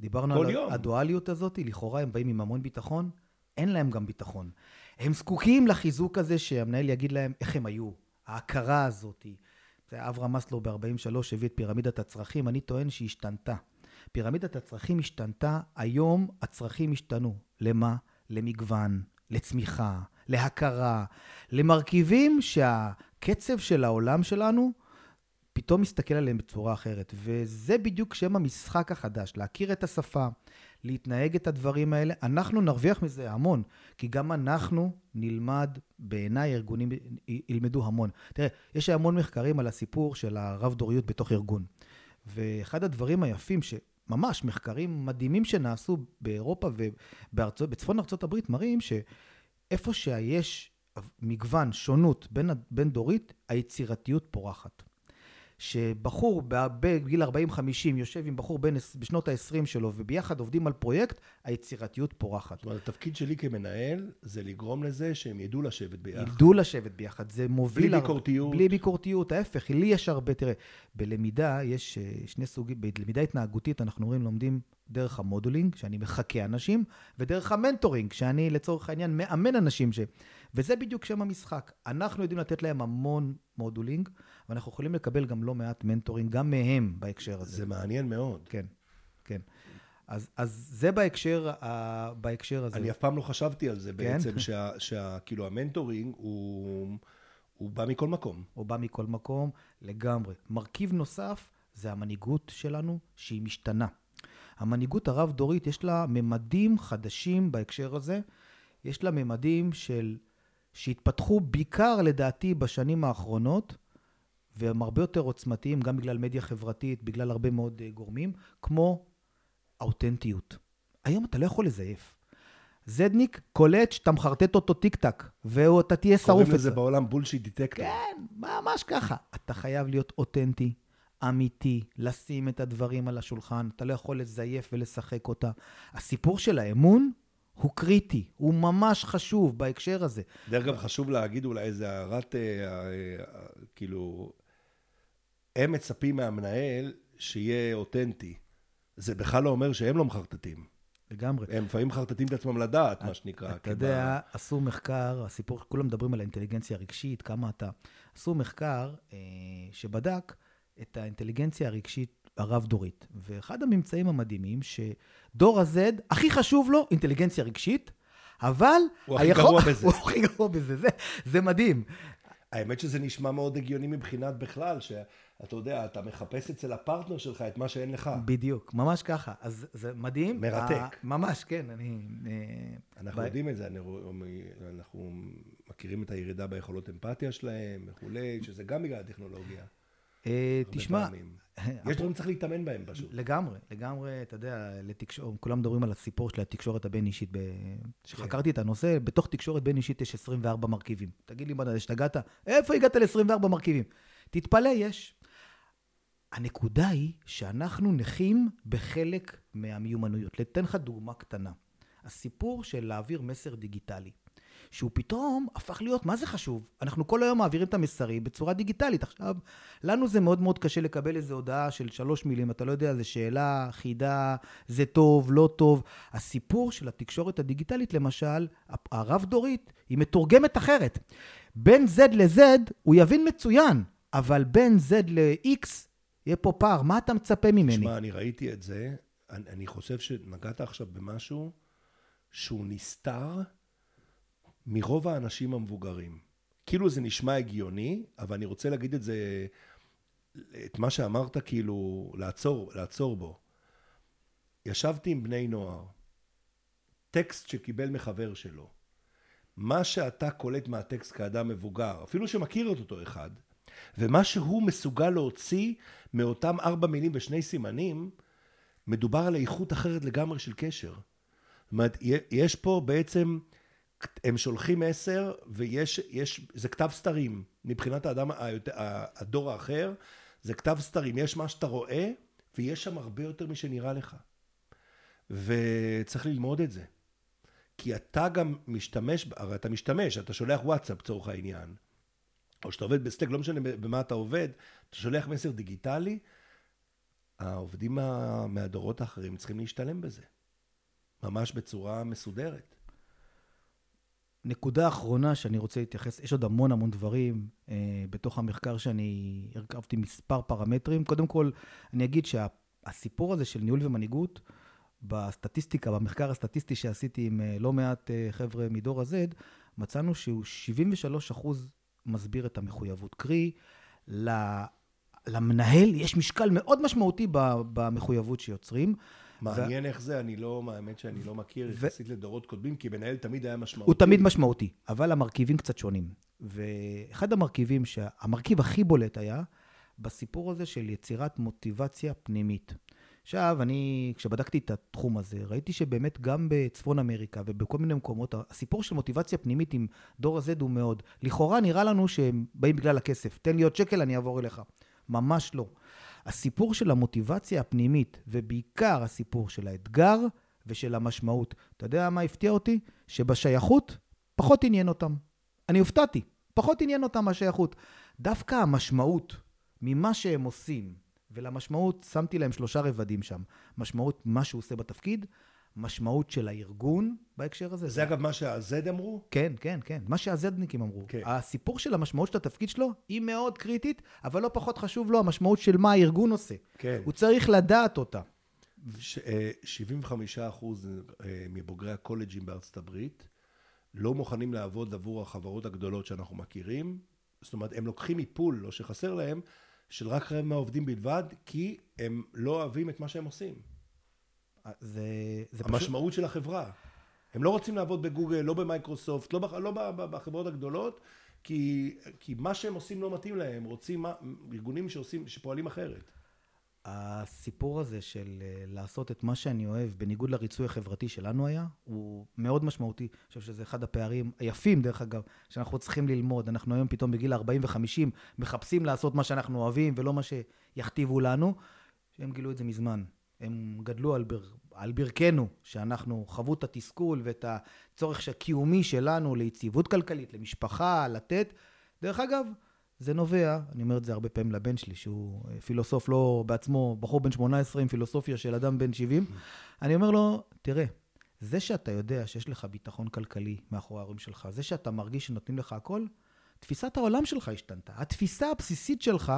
דיברנו כל על יום. הדואליות הזאת, לכאורה הם באים עם המון ביטחון, אין להם גם ביטחון. הם זקוקים לחיזוק הזה שהמנהל יגיד להם איך הם היו, ההכרה הזאת. אברהם מסלו ב-43 הביא את פירמידת הצרכים, אני טוען שהיא השתנתה. פירמידת הצרכים השתנתה, היום הצרכים השתנו. למה? למגוון, לצמיחה, להכרה, למרכיבים שהקצב של העולם שלנו פתאום מסתכל עליהם בצורה אחרת. וזה בדיוק שם המשחק החדש, להכיר את השפה, להתנהג את הדברים האלה. אנחנו נרוויח מזה המון, כי גם אנחנו נלמד, בעיניי ארגונים ילמדו המון. תראה, יש המון מחקרים על הסיפור של הרב-דוריות בתוך ארגון. ואחד הדברים היפים ש... ממש מחקרים מדהימים שנעשו באירופה ובצפון ארצות הברית מראים שאיפה שיש מגוון, שונות בין, בין דורית, היצירתיות פורחת. שבחור בגיל 40-50 יושב עם בחור בין, בשנות ה-20 שלו וביחד עובדים על פרויקט, היצירתיות פורחת. זאת אומרת, התפקיד שלי כמנהל זה לגרום לזה שהם ידעו לשבת ביחד. ידעו לשבת ביחד, זה מוביל... בלי ביקורתיות. בלי ביקורתיות, ההפך, לי יש הרבה, תראה, בלמידה יש אה, שני סוגים, בלמידה התנהגותית אנחנו רואים, לומדים דרך ה modeling, שאני מחקה אנשים, ודרך ה mentoring, שאני לצורך העניין מאמן אנשים, ש... וזה בדיוק שם המשחק. אנחנו יודעים לתת להם המון modeling, ואנחנו יכולים לקבל גם לא מעט mentoring, גם מהם בהקשר הזה. זה מעניין מאוד. כן, כן. אז, אז זה בהקשר, uh, בהקשר הזה. אני אף פעם לא חשבתי על זה כן? בעצם, *laughs* שה, שה, כאילו ה mentoring הוא, הוא בא מכל מקום. הוא בא מכל מקום, לגמרי. מרכיב נוסף זה המנהיגות שלנו, שהיא משתנה. המנהיגות הרב-דורית, יש לה ממדים חדשים בהקשר הזה. יש לה ממדים של, שהתפתחו בעיקר, לדעתי, בשנים האחרונות, והם הרבה יותר עוצמתיים, גם בגלל מדיה חברתית, בגלל הרבה מאוד uh, גורמים, כמו האותנטיות. היום אתה לא יכול לזייף. Z-ניק קולט שאתה מחרטט אותו טיק טק, ואתה תהיה שרוף. קוראים לזה בעולם bullshit detector. כן, ממש ככה. אתה חייב להיות אותנטי, אמיתי, לשים את הדברים על השולחן, אתה לא יכול לזייף ולשחק אותה. הסיפור של האמון הוא קריטי, הוא ממש חשוב בהקשר הזה. דרך אגב, חשוב להגיד אולי איזה הערת, אה, אה, אה, כאילו, הם מצפים מהמנהל שיהיה אותנטי. זה בכלל לא אומר שהם לא מחרטטים. לגמרי. הם לפעמים מחרטטים את עצמם לדעת, מה שנקרא. אתה יודע, עשו מחקר, הסיפור, כולם מדברים על האינטליגנציה הרגשית, כמה אתה... עשו מחקר אה, שבדק את האינטליגנציה הרגשית הרב-דורית. ואחד הממצאים המדהימים, שדור ה-Z, הכי חשוב לו אינטליגנציה רגשית, אבל... הוא הכי גרוע בזה. *laughs* הוא הכי גרוע בזה, זה, זה מדהים. האמת שזה נשמע מאוד הגיוני מבחינת בכלל, שאתה יודע, אתה מחפש אצל הפרטנר שלך את מה שאין לך. בדיוק, ממש ככה. אז זה מדהים. מרתק. ה- ממש, כן, אני... אה, אנחנו ב- יודעים את זה, אנחנו, אנחנו מכירים את הירידה ביכולות אמפתיה שלהם וכולי, שזה גם בגלל הטכנולוגיה. אה, תשמע. *laughs* יש דברים שצריך להתאמן בהם פשוט. לגמרי, לגמרי, אתה יודע, לתקשור, כולם מדברים על הסיפור של התקשורת הבין-אישית. כשחקרתי את הנושא, בתוך תקשורת בין-אישית יש 24 מרכיבים. תגיד לי, מה, השתגעת? איפה הגעת ל-24 מרכיבים? תתפלא, יש. הנקודה היא שאנחנו נכים בחלק מהמיומנויות. אתן לך דוגמה קטנה. הסיפור של להעביר מסר דיגיטלי. שהוא פתאום הפך להיות, מה זה חשוב? אנחנו כל היום מעבירים את המסרים בצורה דיגיטלית. עכשיו, לנו זה מאוד מאוד קשה לקבל איזו הודעה של שלוש מילים, אתה לא יודע, זו שאלה, חידה, זה טוב, לא טוב. הסיפור של התקשורת הדיגיטלית, למשל, הרב-דורית, היא מתורגמת אחרת. בין Z ל-Z הוא יבין מצוין, אבל בין Z ל-X יהיה פה פער. מה אתה מצפה ממני? תשמע, אני ראיתי את זה, אני, אני חושב שנגעת עכשיו במשהו שהוא נסתר מרוב האנשים המבוגרים. כאילו זה נשמע הגיוני, אבל אני רוצה להגיד את זה, את מה שאמרת, כאילו, לעצור, לעצור בו. ישבתי עם בני נוער, טקסט שקיבל מחבר שלו. מה שאתה קולט מהטקסט כאדם מבוגר, אפילו שמכיר את אותו אחד, ומה שהוא מסוגל להוציא מאותם ארבע מילים ושני סימנים, מדובר על איכות אחרת לגמרי של קשר. זאת אומרת, יש פה בעצם, הם שולחים מסר ויש, יש, זה כתב סתרים. מבחינת האדם, הדור האחר, זה כתב סתרים. יש מה שאתה רואה, ויש שם הרבה יותר ממה שנראה לך. וצריך ללמוד את זה. כי אתה גם משתמש, הרי אתה משתמש, אתה שולח וואטסאפ לצורך העניין. או שאתה עובד ב Slack, לא משנה במה אתה עובד, אתה שולח מסר דיגיטלי, העובדים מה, מהדורות האחרים צריכים להשתלם בזה. ממש בצורה מסודרת. נקודה אחרונה שאני רוצה להתייחס, יש עוד המון המון דברים אה, בתוך המחקר שאני הרכבתי מספר פרמטרים. קודם כל, אני אגיד שהסיפור הזה של ניהול ומנהיגות, בסטטיסטיקה, במחקר הסטטיסטי שעשיתי עם אה, לא מעט אה, חבר'ה מדור ה-Z, מצאנו שהוא 73 אחוז מסביר את המחויבות. קרי, למנהל יש משקל מאוד משמעותי במחויבות שיוצרים. מעניין ו... איך זה, אני לא, האמת שאני לא מכיר יחסית ו... לדורות קודמים, כי מנהל תמיד היה משמעותי. הוא תמיד משמעותי, אבל המרכיבים קצת שונים. ואחד המרכיבים, המרכיב הכי בולט היה בסיפור הזה של יצירת מוטיבציה פנימית. עכשיו, אני, כשבדקתי את התחום הזה, ראיתי שבאמת גם בצפון אמריקה ובכל מיני מקומות, הסיפור של מוטיבציה פנימית עם דור ה-Z הוא מאוד. לכאורה נראה לנו שהם באים בגלל הכסף. תן לי עוד שקל, אני אעבור אליך. ממש לא. הסיפור של המוטיבציה הפנימית, ובעיקר הסיפור של האתגר ושל המשמעות. אתה יודע מה הפתיע אותי? שבשייכות פחות עניין אותם. אני הופתעתי, פחות עניין אותם השייכות. דווקא המשמעות ממה שהם עושים, ולמשמעות שמתי להם שלושה רבדים שם. משמעות מה שהוא עושה בתפקיד, משמעות של הארגון בהקשר הזה. זה אגב מה שהזד אמרו? כן, כן, כן. מה שהזדניקים אמרו. כן. הסיפור של המשמעות של התפקיד שלו היא מאוד קריטית, אבל לא פחות חשוב לו המשמעות של מה הארגון עושה. כן. הוא צריך לדעת אותה. ש- אה, 75 אחוז אה, מבוגרי הקולג'ים בארצות הברית לא מוכנים לעבוד עבור החברות הגדולות שאנחנו מכירים. זאת אומרת, הם לוקחים מפול, לא שחסר להם, של רק רבע מהעובדים בלבד, כי הם לא אוהבים את מה שהם עושים. זה, זה פשוט... המשמעות של החברה. הם לא רוצים לעבוד בגוגל, לא במייקרוסופט, לא, בח- לא בחברות הגדולות, כי, כי מה שהם עושים לא מתאים להם, רוצים מה, ארגונים שעושים, שפועלים אחרת. הסיפור הזה של אה, לעשות את מה שאני אוהב, בניגוד לריצוי החברתי שלנו היה, הוא מאוד משמעותי. אני חושב שזה אחד הפערים היפים, דרך אגב, שאנחנו צריכים ללמוד. אנחנו היום פתאום בגיל 40 ו-50 מחפשים לעשות מה שאנחנו אוהבים ולא מה שיכתיבו לנו, שהם גילו את זה מזמן. הם גדלו על, בר, על ברכנו, שאנחנו חוו את התסכול ואת הצורך הקיומי שלנו ליציבות כלכלית, למשפחה, לתת. דרך אגב, זה נובע, אני אומר את זה הרבה פעמים לבן שלי, שהוא אה, פילוסוף לא בעצמו, בחור בן 18 עם פילוסופיה של אדם בן 70, אני אומר לו, תראה, זה שאתה יודע שיש לך ביטחון כלכלי מאחורי ההורים שלך, זה שאתה מרגיש שנותנים לך הכל, תפיסת העולם שלך השתנתה. התפיסה הבסיסית שלך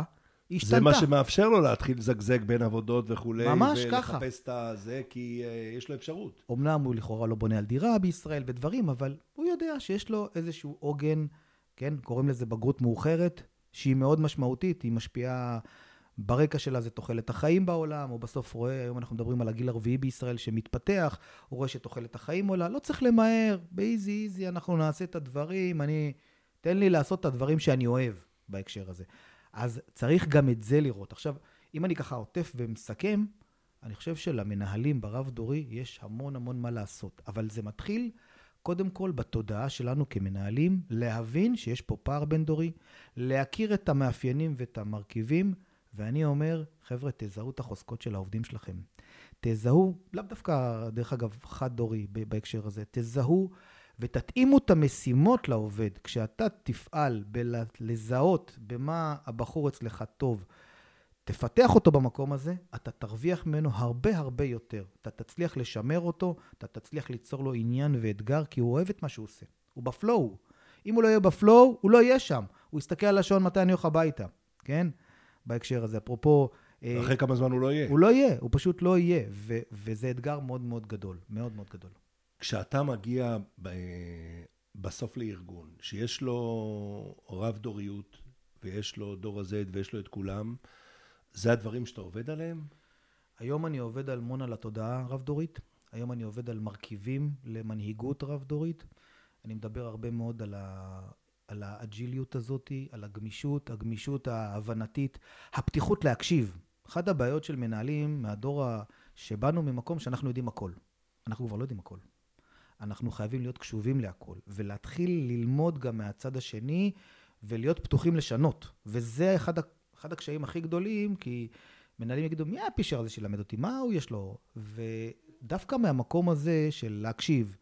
השתנתה. זה מה שמאפשר לו להתחיל לזגזג בין עבודות וכולי. ממש ככה. ולחפש את הזה, כי uh, יש לו אפשרות. אמנם הוא לכאורה לא בונה על דירה בישראל ודברים, אבל הוא יודע שיש לו איזשהו עוגן, כן, קוראים לזה בגרות מאוחרת, שהיא מאוד משמעותית, היא משפיעה, ברקע שלה זה תוחלת החיים בעולם, הוא בסוף רואה, היום אנחנו מדברים על הגיל הרביעי בישראל שמתפתח, הוא רואה שתוחלת החיים עולה, לא צריך למהר, באיזי איזי אנחנו נעשה את הדברים, אני, תן לי לעשות את הדברים שאני אוהב בהקשר הזה. אז צריך גם את זה לראות. עכשיו, אם אני ככה עוטף ומסכם, אני חושב שלמנהלים ברב-דורי יש המון המון מה לעשות, אבל זה מתחיל קודם כל בתודעה שלנו כמנהלים, להבין שיש פה פער בין-דורי, להכיר את המאפיינים ואת המרכיבים, ואני אומר, חבר'ה, תזהו את החוזקות של העובדים שלכם. תזהו, לאו דווקא, דרך אגב, חד-דורי בהקשר הזה, תזהו ותתאימו את המשימות לעובד. כשאתה תפעל בלזהות במה הבחור אצלך טוב, תפתח אותו במקום הזה, אתה תרוויח ממנו הרבה הרבה יותר. אתה תצליח לשמר אותו, אתה תצליח ליצור לו עניין ואתגר, כי הוא אוהב את מה שהוא עושה. הוא בפלואו. אם הוא לא יהיה בפלואו, הוא לא יהיה שם. הוא יסתכל על השעון מתי אני הולך הביתה, כן? בהקשר הזה. אפרופו... אה, אחרי כמה זמן הוא לא יהיה. הוא לא יהיה, הוא פשוט לא יהיה. ו- וזה אתגר מאוד מאוד גדול, מאוד מאוד גדול. כשאתה מגיע ב- בסוף לארגון, שיש לו רב דוריות, ויש לו דור ה-Z ויש לו את כולם, זה הדברים שאתה עובד עליהם? היום אני עובד המון על התודעה הרב-דורית, היום אני עובד על מרכיבים למנהיגות רב-דורית. אני מדבר הרבה מאוד על, ה... על האג'יליות הזאת, על הגמישות, הגמישות ההבנתית, הפתיחות להקשיב. אחת הבעיות של מנהלים מהדור ה... שבאנו ממקום שאנחנו יודעים הכל. אנחנו כבר לא יודעים הכל. אנחנו חייבים להיות קשובים להכל, ולהתחיל ללמוד גם מהצד השני, ולהיות פתוחים לשנות. וזה אחד, אחד הקשיים הכי גדולים, כי מנהלים יגידו, מי הפישר הזה שילמד אותי? מה הוא יש לו? ודווקא מהמקום הזה של להקשיב,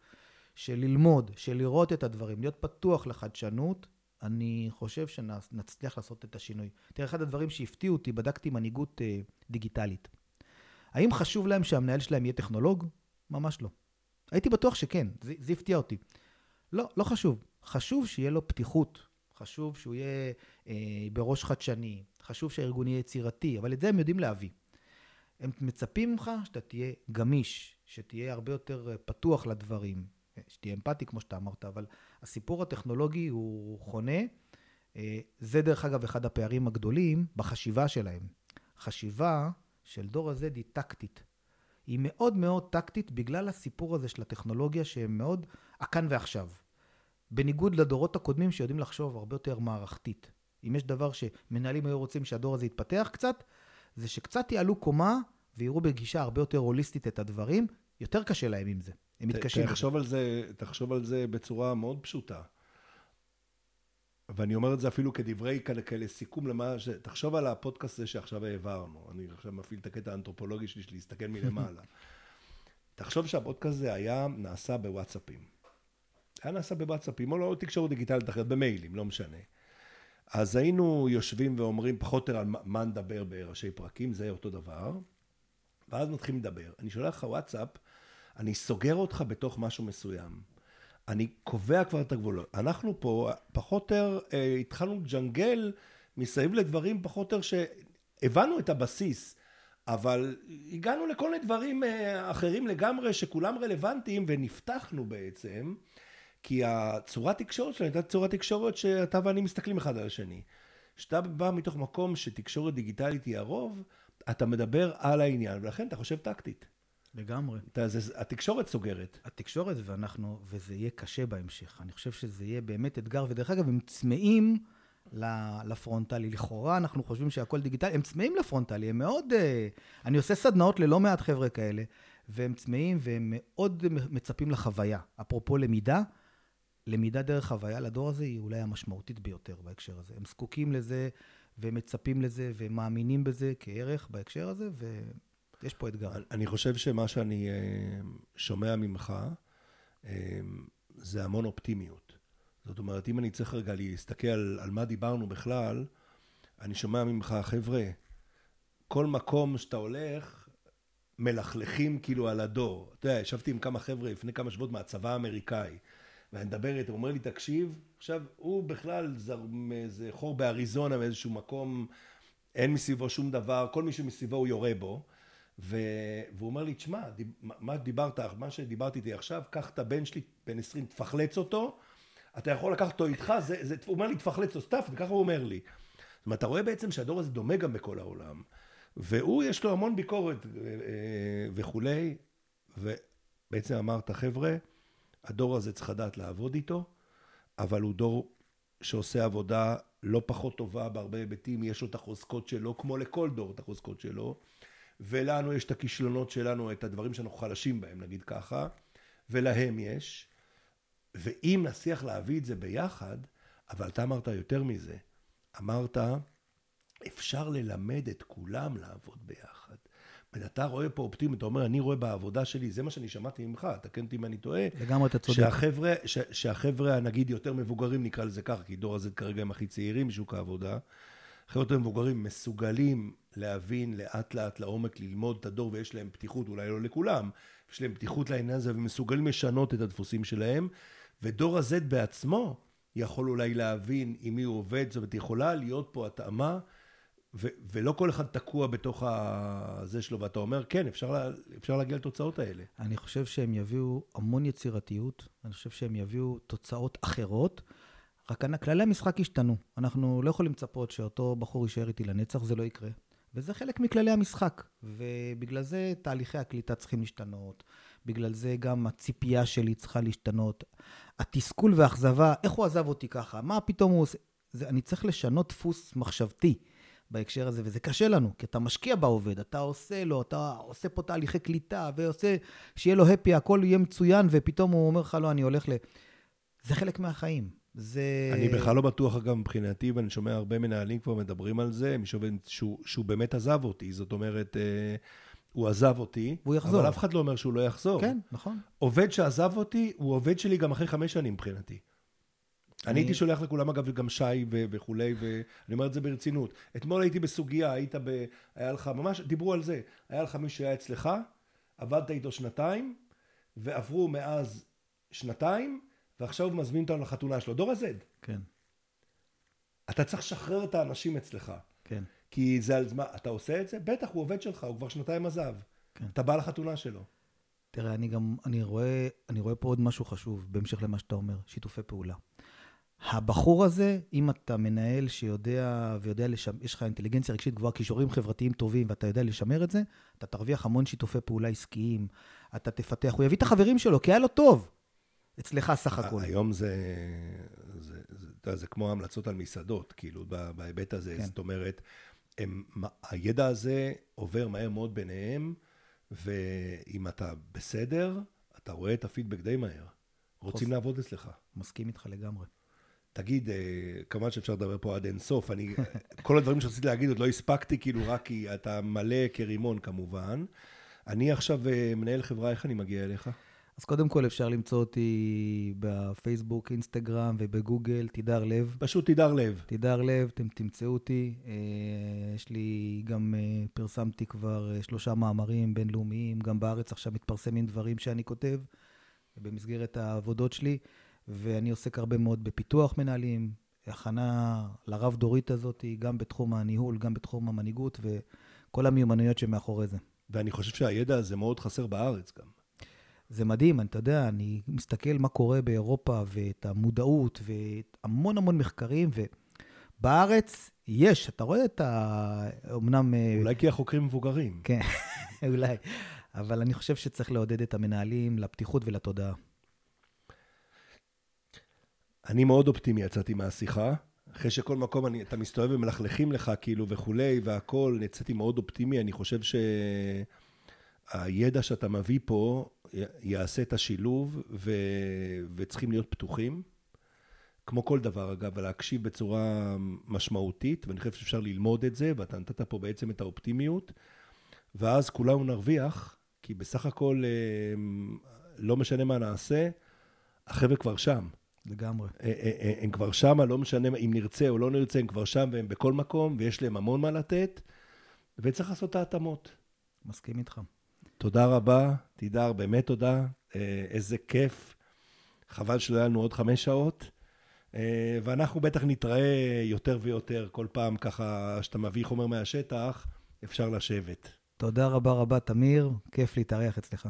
של ללמוד, של לראות את הדברים, להיות פתוח לחדשנות, אני חושב שנצליח לעשות את השינוי. תראה, אחד הדברים שהפתיעו אותי, בדקתי מנהיגות אה, דיגיטלית. האם חשוב להם שהמנהל שלהם יהיה טכנולוג? ממש לא. הייתי בטוח שכן, זה, זה הפתיע אותי. לא, לא חשוב. חשוב שיהיה לו פתיחות, חשוב שהוא יהיה אה, בראש חדשני, חשוב שהארגון יהיה יצירתי, אבל את זה הם יודעים להביא. הם מצפים ממך שאתה תהיה גמיש, שתהיה הרבה יותר אה, פתוח לדברים, אה, שתהיה אמפתי כמו שאתה אמרת, אבל הסיפור הטכנולוגי הוא חונה. זה דרך אגב אחד הפערים הגדולים בחשיבה שלהם. חשיבה של דור ה-Z היא טקטית. היא מאוד מאוד טקטית בגלל הסיפור הזה של הטכנולוגיה שהם מאוד הכאן ועכשיו. בניגוד לדורות הקודמים שיודעים לחשוב הרבה יותר מערכתית. אם יש דבר שמנהלים היו רוצים שהדור הזה יתפתח קצת, זה שקצת יעלו קומה ויראו בגישה הרבה יותר הוליסטית את הדברים, יותר קשה להם עם זה. הם מתקשים. תחשוב על זה, תחשוב על זה בצורה מאוד פשוטה. ואני אומר את זה אפילו כדברי כאלה, כאלה סיכום למה ש... תחשוב על הפודקאסט הזה שעכשיו העברנו. אני עכשיו מפעיל את הקטע האנתרופולוגי שלי, של להסתכל מלמעלה. *laughs* תחשוב שהפודקאסט הזה היה נעשה בוואטסאפים. היה נעשה בוואטסאפים, או לא תקשורת דיגיטלית אחרת, במיילים, לא משנה. אז היינו יושבים ואומרים פחות או יותר על מה נדבר בראשי פרקים, זה אותו דבר. ואז מתחילים לדבר. אני שולח לך וואטסאפ, אני סוגר אותך בתוך משהו מסוים. אני קובע כבר את הגבולות. אנחנו פה, פחות או יותר, אה, התחלנו לג'נגל מסביב לדברים פחות או יותר שהבנו את הבסיס, אבל הגענו לכל מיני דברים אה, אחרים לגמרי, שכולם רלוונטיים, ונפתחנו בעצם, כי הצורת תקשורת שלנו הייתה צורת תקשורת שאתה ואני מסתכלים אחד על השני. כשאתה בא מתוך מקום שתקשורת דיגיטלית היא הרוב, אתה מדבר על העניין, ולכן אתה חושב טקטית. לגמרי. אתה, זה, התקשורת סוגרת. התקשורת, ואנחנו, וזה יהיה קשה בהמשך. אני חושב שזה יהיה באמת אתגר, ודרך אגב, הם צמאים לפרונטלי. לכאורה, אנחנו חושבים שהכל דיגיטלי, הם צמאים לפרונטלי, הם מאוד... אה, אני עושה סדנאות ללא מעט חבר'ה כאלה, והם צמאים והם מאוד מצפים לחוויה. אפרופו למידה, למידה דרך חוויה לדור הזה היא אולי המשמעותית ביותר בהקשר הזה. הם זקוקים לזה, והם מצפים לזה, והם מאמינים בזה כערך בהקשר הזה, ו... יש פה אתגר. אני חושב שמה שאני אה, שומע ממך, אה, זה המון אופטימיות. זאת אומרת, אם אני צריך רגע להסתכל על, על מה דיברנו בכלל, אני שומע ממך, חבר'ה, כל מקום שאתה הולך, מלכלכים כאילו על הדור. אתה יודע, ישבתי עם כמה חבר'ה לפני כמה שבועות מהצבא האמריקאי, ואני מדבר איתו, הוא אומר לי, תקשיב, עכשיו, הוא בכלל זר מאיזה חור באריזונה, מאיזשהו מקום, אין מסביבו שום דבר, כל מי שמסביבו הוא יורה בו. ו... והוא אומר לי, תשמע, דיב... מה דיברת, מה שדיברתי איתי עכשיו, קח את הבן שלי, בן 20, תפחלץ אותו, אתה יכול לקחת אותו איתך, זה, זה... הוא אומר לי, תפחלץ אותו, stuff, וככה הוא אומר לי. זאת אומרת, אתה רואה בעצם שהדור הזה דומה גם בכל העולם. והוא, יש לו המון ביקורת אה, אה, וכולי, ובעצם אמרת, חבר'ה, הדור הזה צריך לדעת לעבוד איתו, אבל הוא דור שעושה עבודה לא פחות טובה בהרבה היבטים, יש לו את החוזקות שלו, כמו לכל דור את החוזקות שלו. ולנו יש את הכישלונות שלנו, את הדברים שאנחנו חלשים בהם, נגיד ככה, ולהם יש. ואם נצליח להביא את זה ביחד, אבל אתה אמרת יותר מזה, אמרת, אפשר ללמד את כולם לעבוד ביחד. ואתה רואה פה אופטימי, אתה אומר, אני רואה בעבודה שלי, זה מה שאני שמעתי ממך, תקן אותי אם אני טועה. לגמרי אתה צודק. שהחבר'ה, ש, שהחבר'ה, נגיד, יותר מבוגרים, נקרא לזה ככה, כי דור הזה כרגע הם הכי צעירים בשוק העבודה, חבר'ה יותר מבוגרים מסוגלים להבין לאט לאט לעומק, ללמוד את הדור, ויש להם פתיחות, אולי לא לכולם, יש להם פתיחות לעניין הזה, ומסוגלים לשנות את הדפוסים שלהם, ודור ה-Z בעצמו יכול אולי להבין עם מי הוא עובד, זאת אומרת, יכולה להיות פה התאמה, ו- ולא כל אחד תקוע בתוך הזה שלו, ואתה אומר, כן, אפשר, לה- אפשר להגיע לתוצאות האלה. אני חושב שהם יביאו המון יצירתיות, אני חושב שהם יביאו תוצאות אחרות. רק כללי המשחק השתנו. אנחנו לא יכולים לצפות שאותו בחור יישאר איתי לנצח, זה לא יקרה. וזה חלק מכללי המשחק, ובגלל זה תהליכי הקליטה צריכים להשתנות, בגלל זה גם הציפייה שלי צריכה להשתנות. התסכול והאכזבה, איך הוא עזב אותי ככה? מה פתאום הוא עושה? זה, אני צריך לשנות דפוס מחשבתי בהקשר הזה, וזה קשה לנו, כי אתה משקיע בעובד, אתה עושה לו, אתה עושה פה תהליכי קליטה, ועושה, שיהיה לו הפי, הכל יהיה מצוין, ופתאום הוא אומר לך, לא, אני הולך ל... זה חלק מהחיים. זה... אני בכלל לא בטוח, אגב, מבחינתי, ואני שומע הרבה מנהלים כבר מדברים על זה, מישהו שהוא, שהוא באמת עזב אותי. זאת אומרת, אה, הוא עזב אותי, והוא יחזור. אבל אף אחד לא אומר שהוא לא יחזור. כן, נכון. עובד שעזב אותי, הוא עובד שלי גם אחרי חמש שנים מבחינתי. אני, הייתי שולח לכולם, אגב, גם שי ו- וכולי, ואני אומר את זה ברצינות. אתמול הייתי בסוגיה, היית ב... היה לך, ממש, דיברו על זה. היה לך מישהו שהיה אצלך, עבדת איתו שנתיים, ועברו מאז שנתיים, ועכשיו מזמין אותנו לחתונה שלו. דור ה-Z. כן. אתה צריך לשחרר את האנשים אצלך. כן. כי זה על זמן, אתה עושה את זה? בטח, הוא עובד שלך, הוא כבר שנתיים עזב. כן. אתה בא לחתונה שלו. תראה, אני גם, אני רואה, אני רואה פה עוד משהו חשוב, בהמשך למה שאתה אומר, שיתופי פעולה. הבחור הזה, אם אתה מנהל שיודע ויודע לשמר, יש לך אינטליגנציה רגשית גבוהה, כישורים חברתיים טובים, ואתה יודע לשמר את זה, אתה תרוויח המון שיתופי פעולה עסקיים, אתה תפתח, הוא יביא את החברים שלו, כי היה לו טוב. אצלך סך הכול. היום זה, זה, זה, זה, זה כמו המלצות על מסעדות, כאילו, בהיבט הזה. כן. זאת אומרת, הם, הידע הזה עובר מהר מאוד ביניהם, ואם אתה בסדר, אתה רואה את הפידבק די מהר. רוצים חוס... לעבוד אצלך. מסכים איתך לגמרי. תגיד, אה, כמובן שאפשר לדבר פה עד אין סוף. אני, כל הדברים שרציתי להגיד עוד לא הספקתי, כאילו רק כי אתה מלא כרימון כמובן. אני עכשיו אה, מנהל חברה, איך אני מגיע אליך? אז קודם כל אפשר למצוא אותי בפייסבוק, אינסטגרם ובגוגל, תידר לב. פשוט תידר לב. תידר לב, אתם תמצאו אותי. אה, יש לי גם, פרסמתי כבר שלושה מאמרים בינלאומיים, גם בארץ עכשיו מתפרסמים דברים שאני כותב במסגרת העבודות שלי, ואני עוסק הרבה מאוד בפיתוח מנהלים, הכנה לרב-דורית הזאת, גם בתחום הניהול, גם בתחום המנהיגות, וכל המיומנויות שמאחורי זה. ואני חושב שהידע הזה מאוד חסר בארץ גם. זה מדהים, אתה יודע, אני מסתכל מה קורה באירופה ואת המודעות והמון המון מחקרים, ובארץ יש, אתה רואה את ה... אמנם... אה, אולי כי החוקרים מבוגרים. כן, *laughs* אולי. אבל אני חושב שצריך לעודד את המנהלים לפתיחות ולתודעה. אני מאוד אופטימי יצאתי מהשיחה. אחרי שכל מקום אני, אתה מסתובב ומלכלכים לך כאילו וכולי והכול, יצאתי מאוד אופטימי. אני חושב שהידע שאתה מביא פה יעשה את השילוב ו... וצריכים להיות פתוחים. כמו כל דבר אגב, ולהקשיב בצורה משמעותית, ואני חושב שאפשר ללמוד את זה, ואתה נתת פה בעצם את האופטימיות, ואז כולנו נרוויח, כי בסך הכל אה, לא משנה מה נעשה, החבר'ה כבר שם. לגמרי. אה, אה, הם כבר שם, לא משנה אם נרצה או לא נרצה, הם כבר שם והם בכל מקום, ויש להם המון מה לתת, וצריך לעשות את ההתאמות. מסכים איתך. תודה רבה, תידר, באמת תודה. אה, איזה כיף. חבל שלא היה לנו עוד חמש שעות. אה, ואנחנו בטח נתראה יותר ויותר כל פעם ככה, שאתה מביא חומר מהשטח, אפשר לשבת. תודה רבה רבה, תמיר. כיף להתארח אצלך.